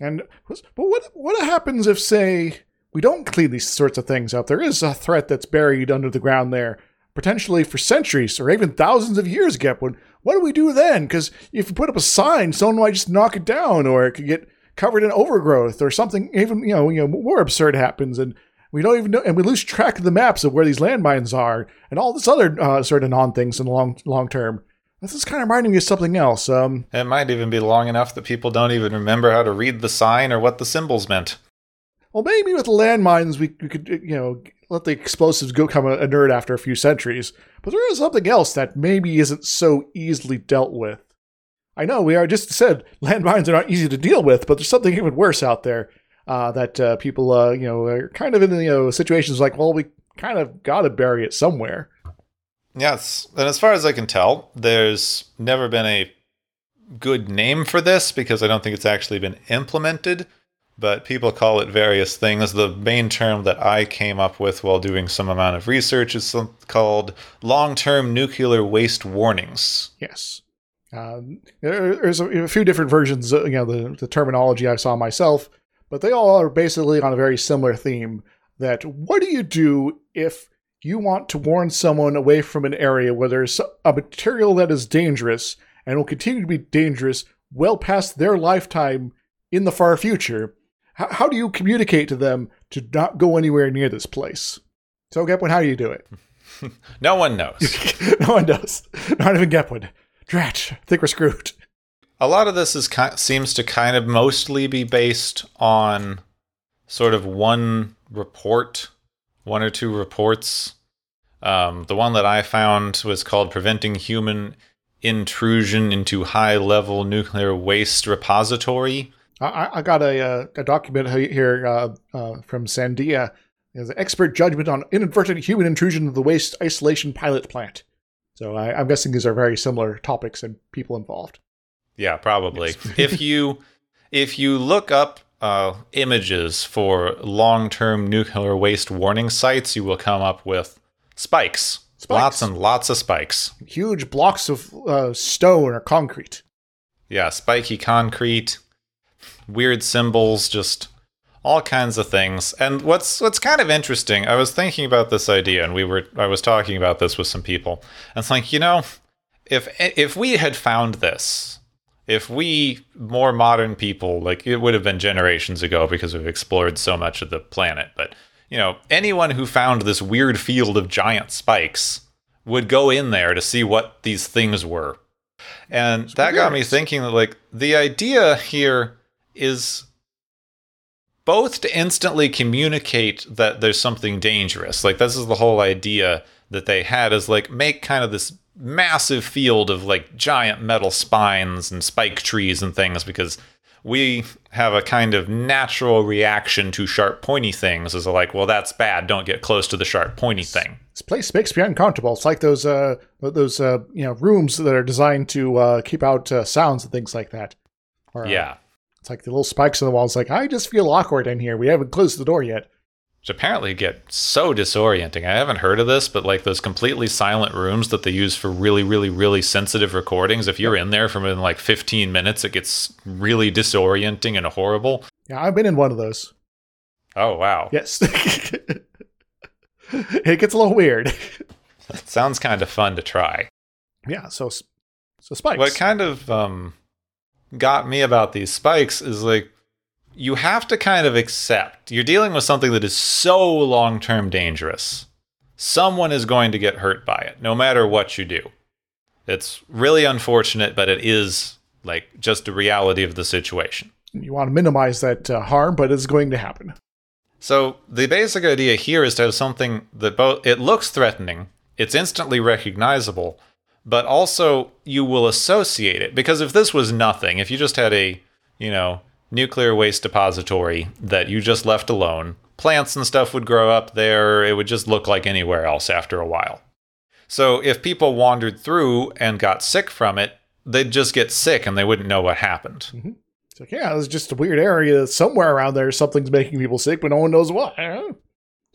[SPEAKER 1] And but what what happens if say we don't clean these sorts of things up? There is a threat that's buried under the ground there, potentially for centuries or even thousands of years. Gepwood, what do we do then? Because if you put up a sign, someone might just knock it down, or it could get covered in overgrowth, or something even you know you know more absurd happens, and we don't even know, and we lose track of the maps of where these landmines are, and all this other uh, sort of non things in the long long term. This is kind of reminding me of something else. Um,
[SPEAKER 2] It might even be long enough that people don't even remember how to read the sign or what the symbols meant.
[SPEAKER 1] Well, maybe with landmines, we, we could, you know, let the explosives go come a, nerd after a few centuries. But there is something else that maybe isn't so easily dealt with. I know we are just said landmines are not easy to deal with, but there's something even worse out there uh, that uh, people, uh, you know, are kind of in you know situations like, well, we kind of got to bury it somewhere.
[SPEAKER 2] Yes, and as far as I can tell, there's never been a good name for this because I don't think it's actually been implemented, but people call it various things. The main term that I came up with while doing some amount of research is called long term nuclear waste warnings.
[SPEAKER 1] Yes. Um, there's a, a few different versions, uh, you know, the, the terminology I saw myself, but they all are basically on a very similar theme. That what do you do if you want to warn someone away from an area where there's a material that is dangerous and will continue to be dangerous well past their lifetime in the far future? How, how do you communicate to them to not go anywhere near this place? So, Gepwood, how do you do it?
[SPEAKER 2] No one knows.
[SPEAKER 1] no one does. Not even Gepwood. Dratch. I think we're screwed.
[SPEAKER 2] a lot of this is seems to kind of mostly be based on sort of one report, one or two reports. Um, the one that I found was called "Preventing Human Intrusion into High Level Nuclear Waste Repository."
[SPEAKER 1] I, I got a, uh, a document here uh, uh, from Sandia. There's an expert judgment on inadvertent human intrusion of the waste isolation pilot plant. So I, I'm guessing these are very similar topics and people involved.
[SPEAKER 2] Yeah, probably. if you if you look up uh, images for long-term nuclear waste warning sites, you will come up with spikes,
[SPEAKER 1] Spikes.
[SPEAKER 2] lots and lots of spikes.
[SPEAKER 1] Huge blocks of uh, stone or concrete.
[SPEAKER 2] Yeah, spiky concrete, weird symbols, just all kinds of things. And what's what's kind of interesting, I was thinking about this idea, and we were I was talking about this with some people, and it's like you know, if if we had found this, if we more modern people, like it would have been generations ago because we've explored so much of the planet, but you know, anyone who found this weird field of giant spikes would go in there to see what these things were. And that got me thinking that like the idea here is both to instantly communicate that there's something dangerous. Like this is the whole idea that they had is like make kind of this massive field of like giant metal spines and spike trees and things because we have a kind of natural reaction to sharp pointy things is like well that's bad don't get close to the sharp pointy thing
[SPEAKER 1] This place makes me uncomfortable. It's like those uh, those uh, you know rooms that are designed to uh, keep out uh, sounds and things like that. Or, uh,
[SPEAKER 2] yeah
[SPEAKER 1] It's like the little spikes on the walls. Like I just feel awkward in here. We haven't closed the door yet.
[SPEAKER 2] which apparently get so disorienting. I haven't heard of this, but like those completely silent rooms that they use for really, really, really sensitive recordings, if you're in there for than like 15 minutes, it gets really disorienting and horrible.
[SPEAKER 1] Yeah, I've been in one of those.
[SPEAKER 2] Oh, wow.
[SPEAKER 1] Yes. it gets a little weird.
[SPEAKER 2] That sounds kind of fun to try.
[SPEAKER 1] Yeah, so so spikes.
[SPEAKER 2] What kind of um, got me about these spikes is like you have to kind of accept you're dealing with something that is so long term dangerous. Someone is going to get hurt by it, no matter what you do. It's really unfortunate, but it is like just the reality of the situation.
[SPEAKER 1] you want to minimize that uh, harm, but it's going to happen.
[SPEAKER 2] So the basic idea here is to have something that both it looks threatening, it's instantly recognizable, but also you will associate it because if this was nothing, if you just had a, you know, nuclear waste depository that you just left alone, plants and stuff would grow up there, it would just look like anywhere else after a while. So if people wandered through and got sick from it, they'd just get sick and they wouldn't know what happened. Mm-hmm.
[SPEAKER 1] It's like, yeah, it's just a weird area. Somewhere around there, something's making people sick, but no one knows why.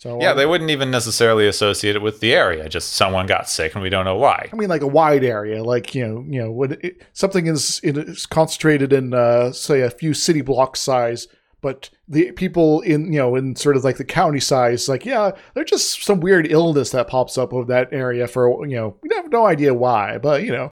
[SPEAKER 1] So
[SPEAKER 2] Yeah, they wouldn't even necessarily associate it with the area. Just someone got sick and we don't know why.
[SPEAKER 1] I mean, like a wide area, like you know, you know, when it, something is, is concentrated in, uh, say, a few city block size, but the people in, you know, in sort of like the county size, like, yeah, there's just some weird illness that pops up of that area for, you know, we have no idea why, but you know,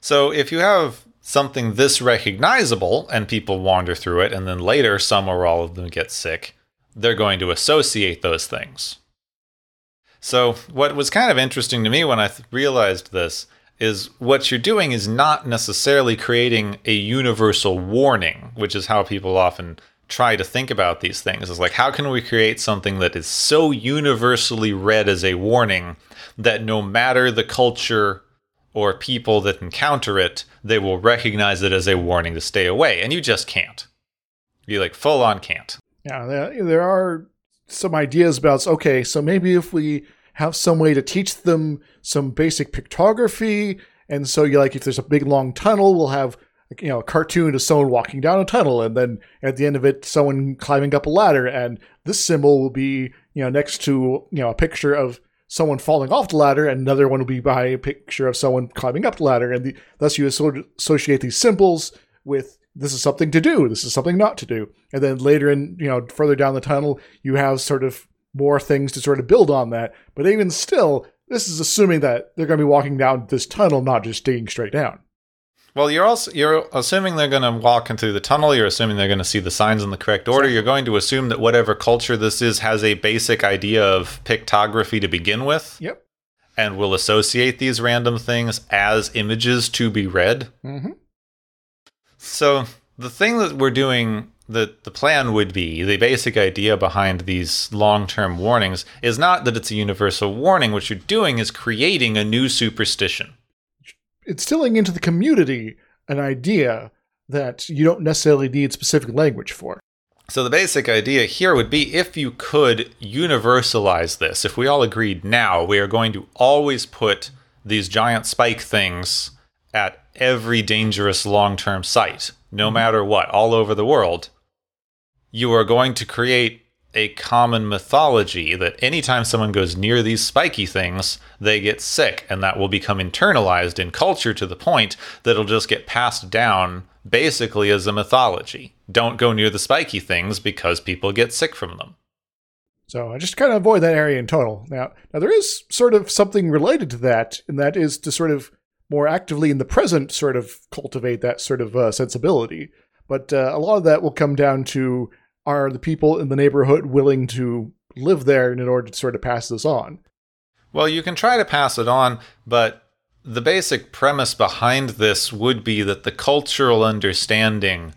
[SPEAKER 2] So if you have something this recognizable and people wander through it, and then later some or all of them get sick, they're going to associate those things. So, what was kind of interesting to me when I th- realized this is what you're doing is not necessarily creating a universal warning, which is how people often try to think about these things. Is like, how can we create something that is so universally read as a warning that no matter the culture or people that encounter it, they will recognize it as a warning to stay away. And you just can't. You like full on can't.
[SPEAKER 1] Yeah, there, are some ideas about okay, so maybe if we have some way to teach them some basic pictography, and so you like if there's a big long tunnel, we'll have you know a cartoon of someone walking down a tunnel, and then at the end of it, someone climbing up a ladder, and this symbol will be you know next to you know a picture of someone falling off the ladder, and another one will be by a picture of someone climbing up the ladder, and the, thus you asso- associate these symbols with this is something to do, this is something not to do, and then later in you know further down the tunnel, you have sort of more things to sort of build on that. But even still, this is assuming that they're going to be walking down this tunnel, not just digging straight down.
[SPEAKER 2] Well, you're also you're assuming they're going to walk in through the tunnel. You're assuming they're going to see the signs in the correct order. You're going to assume that whatever culture this is has a basic idea of pictography to begin with,
[SPEAKER 1] Yep.
[SPEAKER 2] and will associate these random things as images to be read.
[SPEAKER 1] Mm-hmm.
[SPEAKER 2] So the thing that we're doing, the the plan would be the basic idea behind these long term warnings is not that it's a universal warning. What you're doing is creating a new superstition.
[SPEAKER 1] Instilling into the community an idea that you don't necessarily need specific language for.
[SPEAKER 2] So the basic idea here would be if you could universalize this, if we all agreed now we are going to always put these giant spike things at every dangerous long term site, no mm-hmm. matter what, all over the world, you are going to create a common mythology that anytime someone goes near these spiky things, they get sick, and that will become internalized in culture to the point that it'll just get passed down basically as a mythology. Don't go near the spiky things because people get sick from them.
[SPEAKER 1] So I just kind of avoid that area in total. Now, now there is sort of something related to that, and that is to sort of more actively in the present sort of cultivate that sort of uh, sensibility. But uh, a lot of that will come down to are the people in the neighborhood willing to live there in order to sort of pass this on?
[SPEAKER 2] Well, you can try to pass it on, but the basic premise behind this would be that the cultural understanding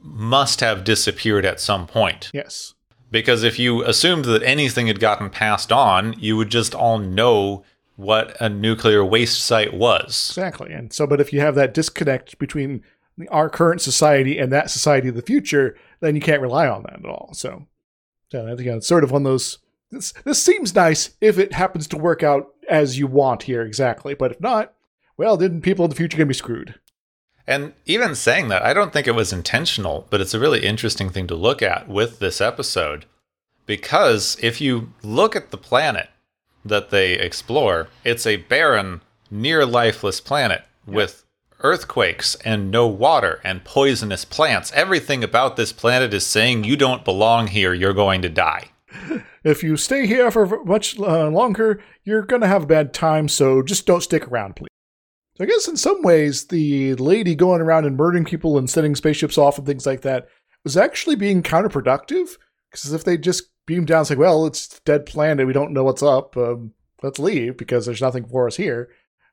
[SPEAKER 2] must have disappeared at some point.
[SPEAKER 1] Yes.
[SPEAKER 2] Because if you assumed that anything had gotten passed on, you would just all know what a nuclear waste site was.
[SPEAKER 1] Exactly. And so, but if you have that disconnect between our current society and that society of the future, then you can't rely on that at all. So, so I think it's sort of one of those. This, this seems nice if it happens to work out as you want here exactly, but if not, well, then people in the future can be screwed.
[SPEAKER 2] And even saying that, I don't think it was intentional, but it's a really interesting thing to look at with this episode because if you look at the planet that they explore, it's a barren, near lifeless planet with earthquakes and no water and poisonous plants. Everything about this planet is saying you don't belong here, you're going to die.
[SPEAKER 1] If you stay here for much uh, longer, you're going to have a bad time, so just don't stick around, please. So I guess in some ways, the lady going around and murdering people and sending spaceships off and things like that was actually being counterproductive. Because if they just beam down and say, well, it's dead planet, we don't know what's up, um, let's leave because there's nothing for us here.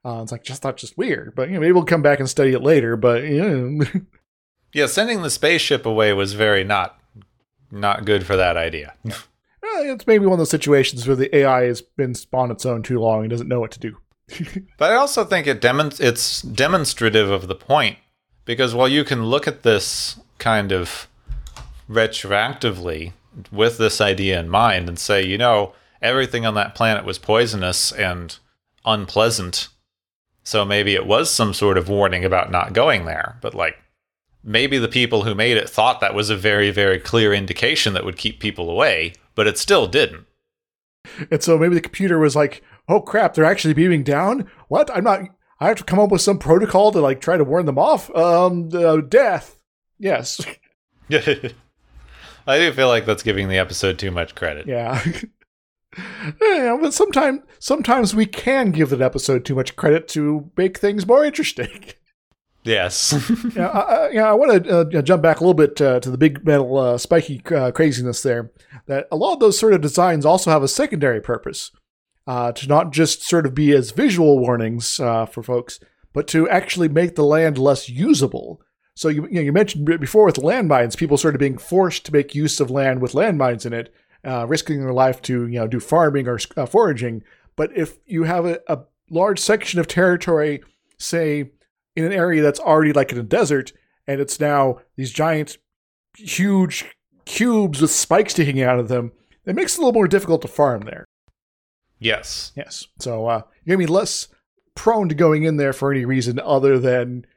[SPEAKER 1] Uh, it's like, just not just weird. But you know, maybe we'll come back and study it later. But you know.
[SPEAKER 2] Yeah, sending the spaceship away was very not not good for that idea.
[SPEAKER 1] It's maybe one of those situations where the AI has been on its own too long and doesn't know what to do.
[SPEAKER 2] But I also think it demon- it's demonstrative of the point because while you can look at this kind of retroactively with this idea in mind and say, you know, everything on that planet was poisonous and unpleasant, so maybe it was some sort of warning about not going there, but like maybe the people who made it thought that was a very very clear indication that would keep people away, but it still didn't.
[SPEAKER 1] And so maybe the computer was like, "Oh crap, they're actually beaming down. What? I'm not. I have to come up with some protocol to like try to warn them off. Um, uh, death. Yes.
[SPEAKER 2] I do feel like that's giving the episode too much credit.
[SPEAKER 1] Yeah. yeah, but sometimes sometimes we can give an episode too much credit to make things more interesting.
[SPEAKER 2] Yes.
[SPEAKER 1] yeah, I, yeah, I want to uh, jump back a little bit uh, to the big metal uh, spiky uh, craziness there. That a lot of those sort of designs also have a secondary purpose uh, to not just sort of be as visual warnings uh, for folks, but to actually make the land less usable. So you, you, know, you mentioned before with landmines, people sort of being forced to make use of land with landmines in it, uh, risking their life to you know do farming or uh, foraging. But if you have a, a large section of territory, say in an area that's already like in a desert, and it's now these giant, huge cubes with spikes sticking out of them, it makes it a little more difficult to farm there.
[SPEAKER 2] yes.
[SPEAKER 1] Yes. So uh, you're gonna be less prone to going in there for any reason other than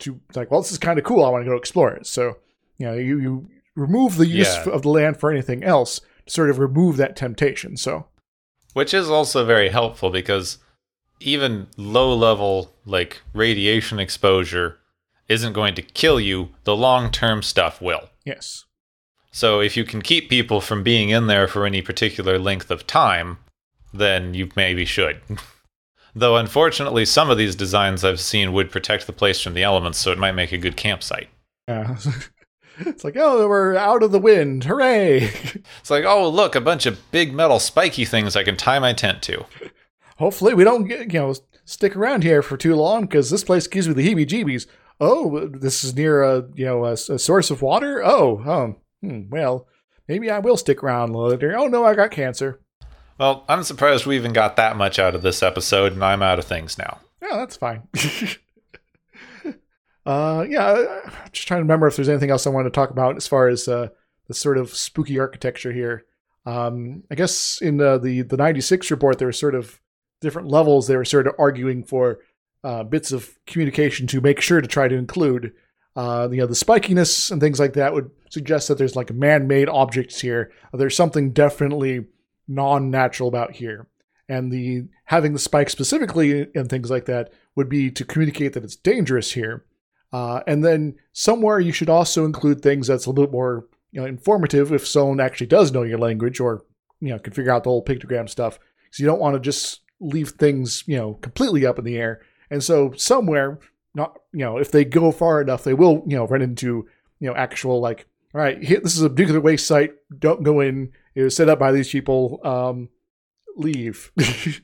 [SPEAKER 1] to like, well, this is kind of cool. I want to go explore it. So you know, you you remove the use
[SPEAKER 2] Yeah.
[SPEAKER 1] of the land for anything else to sort of remove that temptation. So
[SPEAKER 2] Which is also very helpful because even low level like radiation exposure isn't going to kill you. The long term stuff will.
[SPEAKER 1] yes,
[SPEAKER 2] So if you can keep people from being in there for any particular length of time, then you maybe should. Though unfortunately, some of these designs I've seen would protect the place from the elements, so it might make a good campsite.
[SPEAKER 1] yeah. it's like, oh, we're out of the wind! Hooray!
[SPEAKER 2] It's like, oh, look, a bunch of big metal spiky things I can tie my tent to.
[SPEAKER 1] Hopefully, we don't get, you know stick around here for too long because this place gives me the heebie-jeebies. Oh, this is near a you know a, a source of water. Oh, um, hmm, well, maybe I will stick around a little later. Oh no, I got cancer.
[SPEAKER 2] Well, I'm surprised we even got that much out of this episode, and I'm out of things now.
[SPEAKER 1] Yeah, that's fine. uh, yeah, I'm just trying to remember if there's anything else I wanted to talk about as far as uh, the sort of spooky architecture here. Um, I guess in uh, the the '96 report, there were sort of different levels. They were sort of arguing for uh, bits of communication to make sure to try to include. Uh, you know, the spikiness and things like that would suggest that there's like man-made objects here. There's something definitely non-natural about here and the having the spike specifically and things like that would be to communicate that it's dangerous here. Uh, and then somewhere you should also include things that's a little bit more you know, informative if someone actually does know your language or you know can figure out the whole pictogram stuff. Because you don't want to just leave things you know completely up in the air. And so somewhere, not you know, if they go far enough, they will you know run into you know actual like, all right, this is a nuclear waste site. Don't go in. It was set up by these people. Um, leave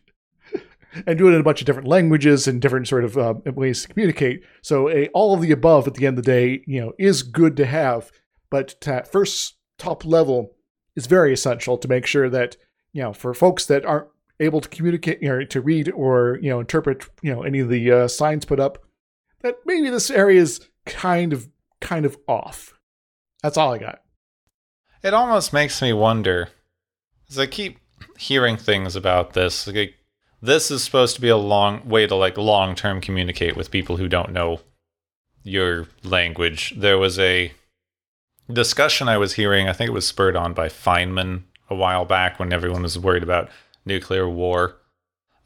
[SPEAKER 1] and do it in a bunch of different languages and different sort of uh, ways to communicate so a, all of the above at the end of the day you know is good to have but that first top level is very essential to make sure that you know for folks that aren't able to communicate or to read or you know interpret you know any of the uh, signs put up that maybe this area is kind of kind of off that's all i got
[SPEAKER 2] It almost makes me wonder, as I keep hearing things about this. Like, this is supposed to be a long way to like long term communicate with people who don't know your language. There was a discussion I was hearing. I think it was spurred on by Feynman a while back when everyone was worried about nuclear war.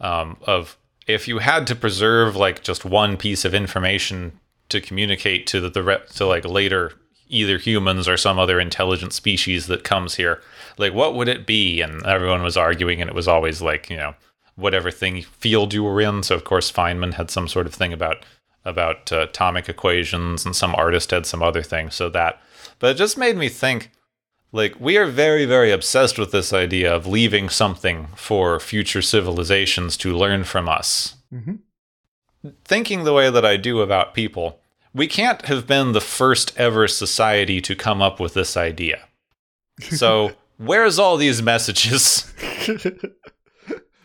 [SPEAKER 2] Um, of if you had to preserve like just one piece of information to communicate to the, the re- to like later either humans or some other intelligent species that comes here, like what would it be? And everyone was arguing, and it was always like you know whatever thing field you were in. So of course Feynman had some sort of thing about about uh, atomic equations, and some artist had some other thing. So that, but it just made me think. Like, we are very, very obsessed with this idea of leaving something for future civilizations to learn from us.
[SPEAKER 1] hmm
[SPEAKER 2] Thinking the way that I do about people, we can't have been the first ever society to come up with this idea. So, where's all these messages?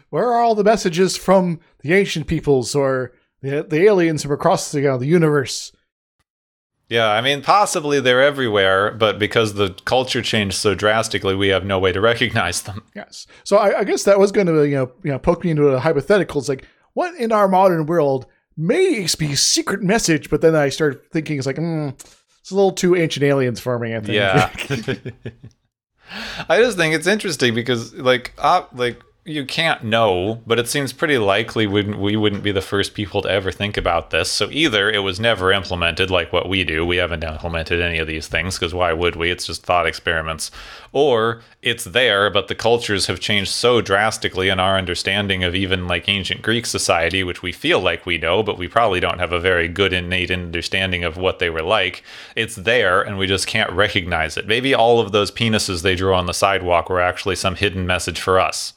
[SPEAKER 1] Where are all the messages from the ancient peoples or the, the aliens from across the, you know, the universe?
[SPEAKER 2] Yeah, I mean, possibly they're everywhere, but because the culture changed so drastically, we have no way to recognize them.
[SPEAKER 1] Yes. So I, I guess that was going to you know you know poke me into a hypothetical. It's like what in our modern world may be a secret message, but then I started thinking it's like mm, it's a little too ancient aliens for me. I think.
[SPEAKER 2] Yeah. I just think it's interesting because, like, uh, like you can't know, but it seems pretty likely we we wouldn't be the first people to ever think about this. So either it was never implemented, like what we do. We haven't implemented any of these things because why would we? It's just thought experiments. Or it's there, but the cultures have changed so drastically in our understanding of even like ancient Greek society, which we feel like we know, but we probably don't have a very good innate understanding of what they were like. It's there, and we just can't recognize it. Maybe all of those penises they drew on the sidewalk were actually some hidden message for us.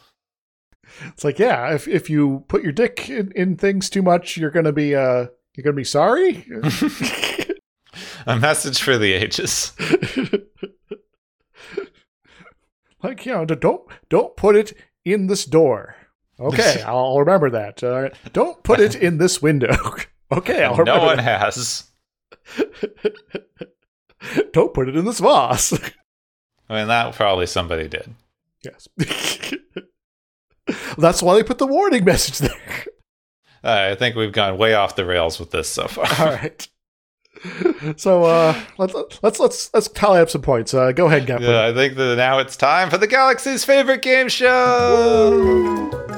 [SPEAKER 1] It's like yeah, if if you put your dick in, in things too much, you're gonna be uh you're gonna be sorry.
[SPEAKER 2] A message for the ages.
[SPEAKER 1] like you know, don't don't put it in this door. Okay, I'll remember that. All right. Don't put it in this window. okay, I'll remember.
[SPEAKER 2] no one
[SPEAKER 1] that.
[SPEAKER 2] has.
[SPEAKER 1] Don't put it in this vase.
[SPEAKER 2] I mean, that probably somebody did.
[SPEAKER 1] yes. That's why they put the warning message there.
[SPEAKER 2] I think we've gone way off the rails with this so far.
[SPEAKER 1] All right. So uh, let's let's let's let's tally up some points. Uh, go ahead, Gavin.
[SPEAKER 2] Yeah, I think that now it's time for the galaxy's favorite game show.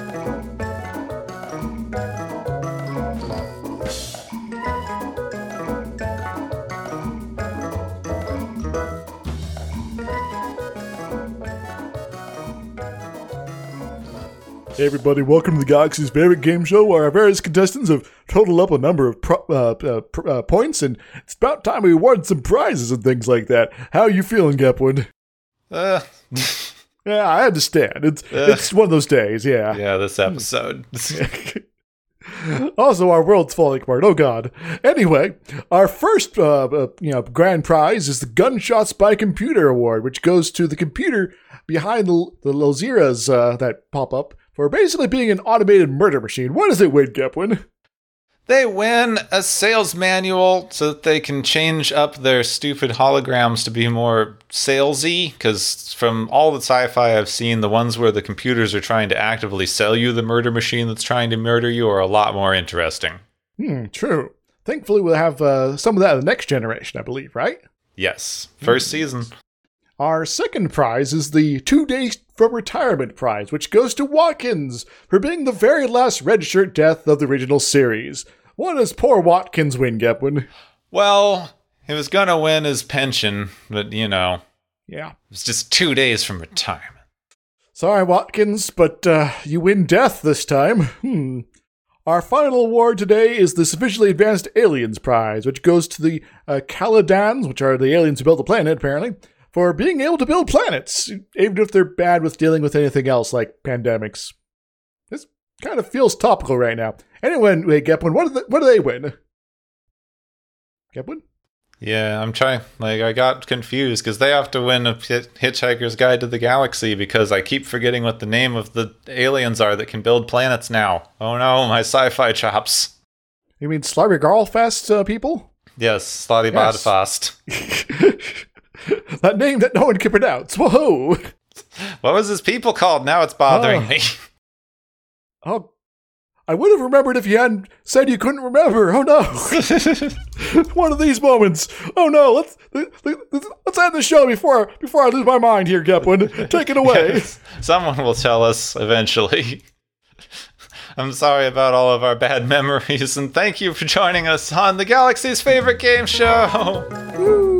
[SPEAKER 1] Hey everybody, welcome to the Galaxy's favorite game show where our various contestants have totaled up a number of pro- uh, uh, pr- uh, points, and it's about time we award some prizes and things like that. How are you feeling, Gepwood?
[SPEAKER 2] Uh,
[SPEAKER 1] Yeah, I understand. It's it's one of those days, yeah.
[SPEAKER 2] yeah, this episode.
[SPEAKER 1] also, our world's falling apart. Oh God. Anyway, our first, uh, uh, you know, grand prize is the Gunshots by Computer Award, which goes to the computer behind the, the Losiras uh, that pop up for basically being an automated murder machine. What does it win, Gepwin?
[SPEAKER 2] they win a sales manual so that they can change up their stupid holograms to be more salesy. Because from all the sci-fi I've seen, the ones where the computers are trying to actively sell you the murder machine that's trying to murder you are a lot more interesting.
[SPEAKER 1] Hmm, true. Thankfully, we'll have uh, some of that in the next generation, I believe, right?
[SPEAKER 2] Yes, first season.
[SPEAKER 1] Our second prize is the Two Days from Retirement prize, which goes to Watkins for being the very last red shirt death of the original series. What does poor Watkins win, Gepwin?
[SPEAKER 2] Well, he was gonna win his pension, but you know,
[SPEAKER 1] Yeah.
[SPEAKER 2] it was just two days from retirement.
[SPEAKER 1] Sorry, Watkins, but uh, you win death this time. Hmm. Our final award today is the Sufficiently Advanced Aliens Prize, which goes to the uh, Kalandans, which are the aliens who built the planet, apparently, for being able to build planets, even if they're bad with dealing with anything else like pandemics. This kind of feels topical right now. Anyway, wait, Gepwin, what do they, what do they win? Gepwin?
[SPEAKER 2] Yeah, I'm trying. Like, I got confused because they have to win a Hitchhiker's Guide to the Galaxy because I keep forgetting what the name of the aliens are that can build planets now. Oh no, my sci-fi chops.
[SPEAKER 1] You mean Slurry Garlfest uh, people?
[SPEAKER 2] Yes, Slotty
[SPEAKER 1] Yes.
[SPEAKER 2] Bodfast.
[SPEAKER 1] that name that no one can pronounce. Whoa!
[SPEAKER 2] What was his people called? Now it's bothering
[SPEAKER 1] Oh.
[SPEAKER 2] me.
[SPEAKER 1] Oh, I would have remembered if you hadn't said you couldn't remember. Oh no! One of these moments. Oh no! Let's let's end the show before before I lose my mind here, Gepwin. Take it away. Yes.
[SPEAKER 2] Someone will tell us eventually. I'm sorry about all of our bad memories, and thank you for joining us on the Galaxy's favorite game show.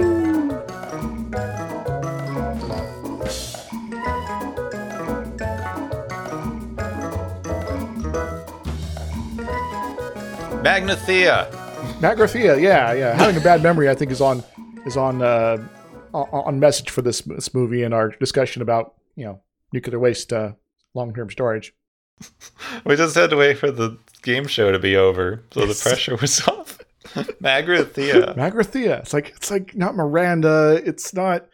[SPEAKER 2] Magrathea.
[SPEAKER 1] Magrathea, yeah, yeah. Having a bad memory, I think, is on is on uh, on message for this this movie and our discussion about you know nuclear waste uh, long term storage.
[SPEAKER 2] we just had to wait for the game show to be over, so yes. the pressure was off. Magrathea.
[SPEAKER 1] Magrathea. It's like it's like not Miranda. It's not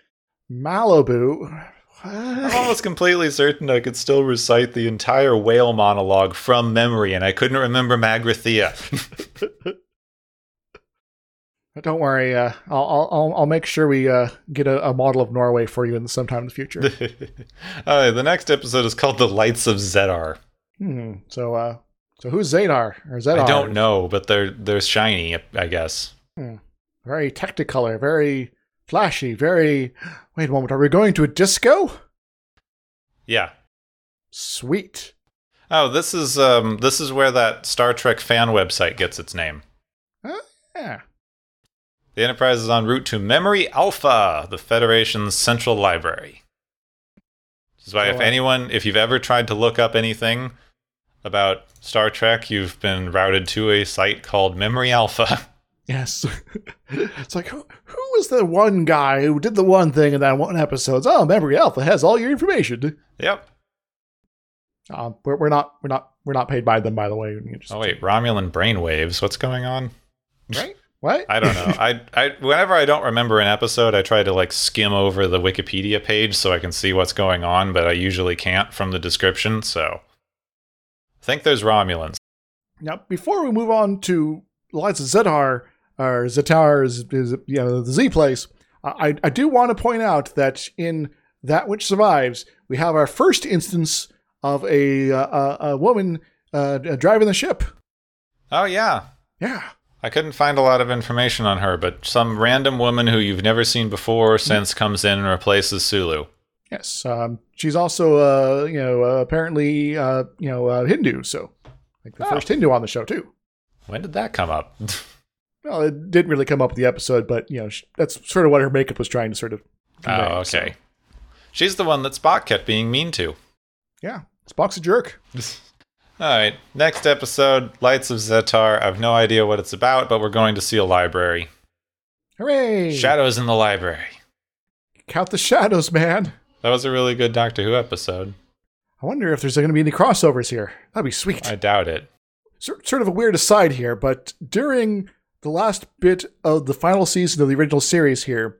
[SPEAKER 1] Malibu.
[SPEAKER 2] I'm almost completely certain I could still recite the entire whale monologue from memory, and I couldn't remember Magrathea.
[SPEAKER 1] Don't worry, uh, I'll, I'll I'll make sure we uh, get a, a, model of Norway for you in sometime in the future.
[SPEAKER 2] All right, the next episode is called "The Lights of Zetar."
[SPEAKER 1] Hmm. So, uh, so who's Zadar or Zedar?
[SPEAKER 2] I don't know, but they're they're shiny, I guess.
[SPEAKER 1] Hmm. Very technicolor, very flashy, very. Wait a moment, are we going to a disco?
[SPEAKER 2] Yeah.
[SPEAKER 1] Sweet.
[SPEAKER 2] Oh, this is um this is where that Star Trek fan website gets its name.
[SPEAKER 1] Uh, yeah.
[SPEAKER 2] The Enterprise is en route to Memory Alpha, the Federation's central library. This is why, oh, if anyone, if you've ever tried to look up anything about Star Trek, you've been routed to a site called Memory Alpha.
[SPEAKER 1] Yes. it's like, who, who was the one guy who did the one thing in that one episode? Oh, Memory Alpha has all your information.
[SPEAKER 2] Yep.
[SPEAKER 1] Uh, we're, we're not we're not we're not paid by them, by the way.
[SPEAKER 2] Just, oh wait, Romulan brainwaves. What's going on?
[SPEAKER 1] Right? What?
[SPEAKER 2] I don't know. I, I whenever I don't remember an episode, I try to like skim over the Wikipedia page so I can see what's going on, but I usually can't from the description. So, I think there's Romulans.
[SPEAKER 1] Now, before we move on to Lights of Zetar, or Zetar is, is you know the Z place, I, I do want to point out that in That Which Survives, we have our first instance of a a, a woman uh, driving the ship.
[SPEAKER 2] Oh yeah,
[SPEAKER 1] yeah.
[SPEAKER 2] I couldn't find a lot of information on her, but some random woman who you've never seen before or since comes in and replaces Sulu.
[SPEAKER 1] Yes, um, she's also, uh, you know, uh, apparently, uh, you know, uh, Hindu. So, like the oh. first Hindu on the show too.
[SPEAKER 2] When did that come up?
[SPEAKER 1] well, it didn't really come up with the episode, but you know, that's sort of what her makeup was trying to sort of.
[SPEAKER 2] Oh, convey, oh, okay. So. She's the one that Spock kept being mean to.
[SPEAKER 1] Yeah, Spock's a jerk.
[SPEAKER 2] All right, next episode, Lights of Zetar. I have no idea what it's about, but we're going to see a library.
[SPEAKER 1] Hooray!
[SPEAKER 2] Shadows in the library.
[SPEAKER 1] Count the shadows, man.
[SPEAKER 2] That was a really good Doctor Who episode.
[SPEAKER 1] I wonder if there's going to be any crossovers here. That'd be sweet.
[SPEAKER 2] I doubt it.
[SPEAKER 1] Sort of a weird aside here, but during the last bit of the final season of the original series here,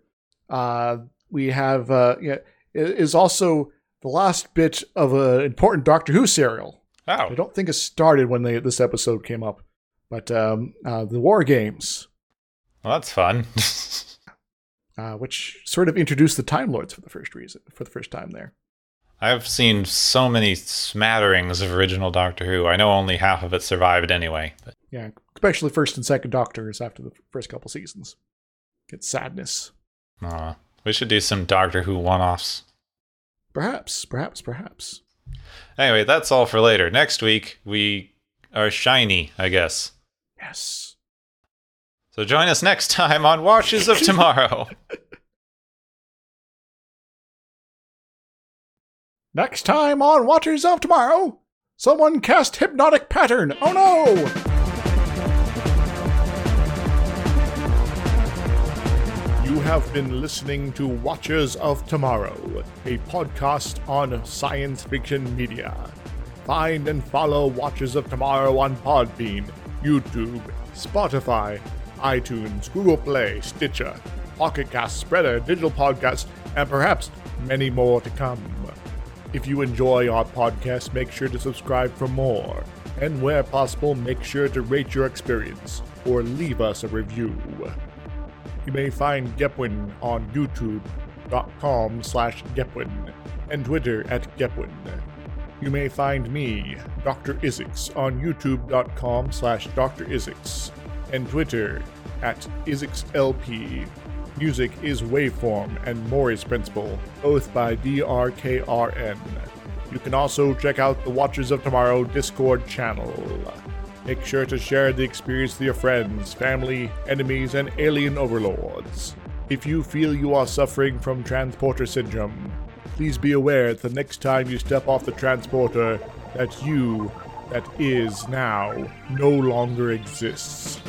[SPEAKER 1] uh, we have uh, yeah, is also the last bit of an important Doctor Who serial.
[SPEAKER 2] Oh.
[SPEAKER 1] I don't think it started when they, this episode came up, but um, uh, the War Games.
[SPEAKER 2] Well, that's fun.
[SPEAKER 1] uh, which sort of introduced the Time Lords for the first reason, for the first time there.
[SPEAKER 2] I've seen so many smatterings of original Doctor Who. I know only half of it survived anyway. But.
[SPEAKER 1] Yeah, especially first and second Doctors after the first couple seasons. Get sadness.
[SPEAKER 2] Uh, we should do some Doctor Who one-offs.
[SPEAKER 1] Perhaps, perhaps, perhaps.
[SPEAKER 2] Anyway, that's all for later. Next week, we are shiny, I guess.
[SPEAKER 1] Yes.
[SPEAKER 2] So join us next time on Watchers of Tomorrow.
[SPEAKER 1] next time on Watchers of Tomorrow, someone cast hypnotic pattern. Oh no! Have been listening to Watchers of Tomorrow, a podcast on science fiction media. Find and follow Watchers of Tomorrow on Podbean, YouTube, Spotify, iTunes, Google Play, Stitcher, Pocket Cast, Spreaker, Digital Podcast, and perhaps many more to come. If you enjoy our podcast, make sure to subscribe for more. And where possible, make sure to rate your experience or leave us a review. You may find Gepwin on youtube.com slash Gepwin and Twitter at Gepwin. You may find me, Dr. Isix, on youtube.com slash Dr. Isix and Twitter at IsixLP. Music is Waveform and Maury's Principle, both by DRKRN. You can also check out the Watchers of Tomorrow Discord channel. Make sure to share the experience with your friends, family, enemies, and alien overlords. If you feel you are suffering from transporter syndrome, please be aware that the next time you step off the transporter, that you, that is now, no longer exists.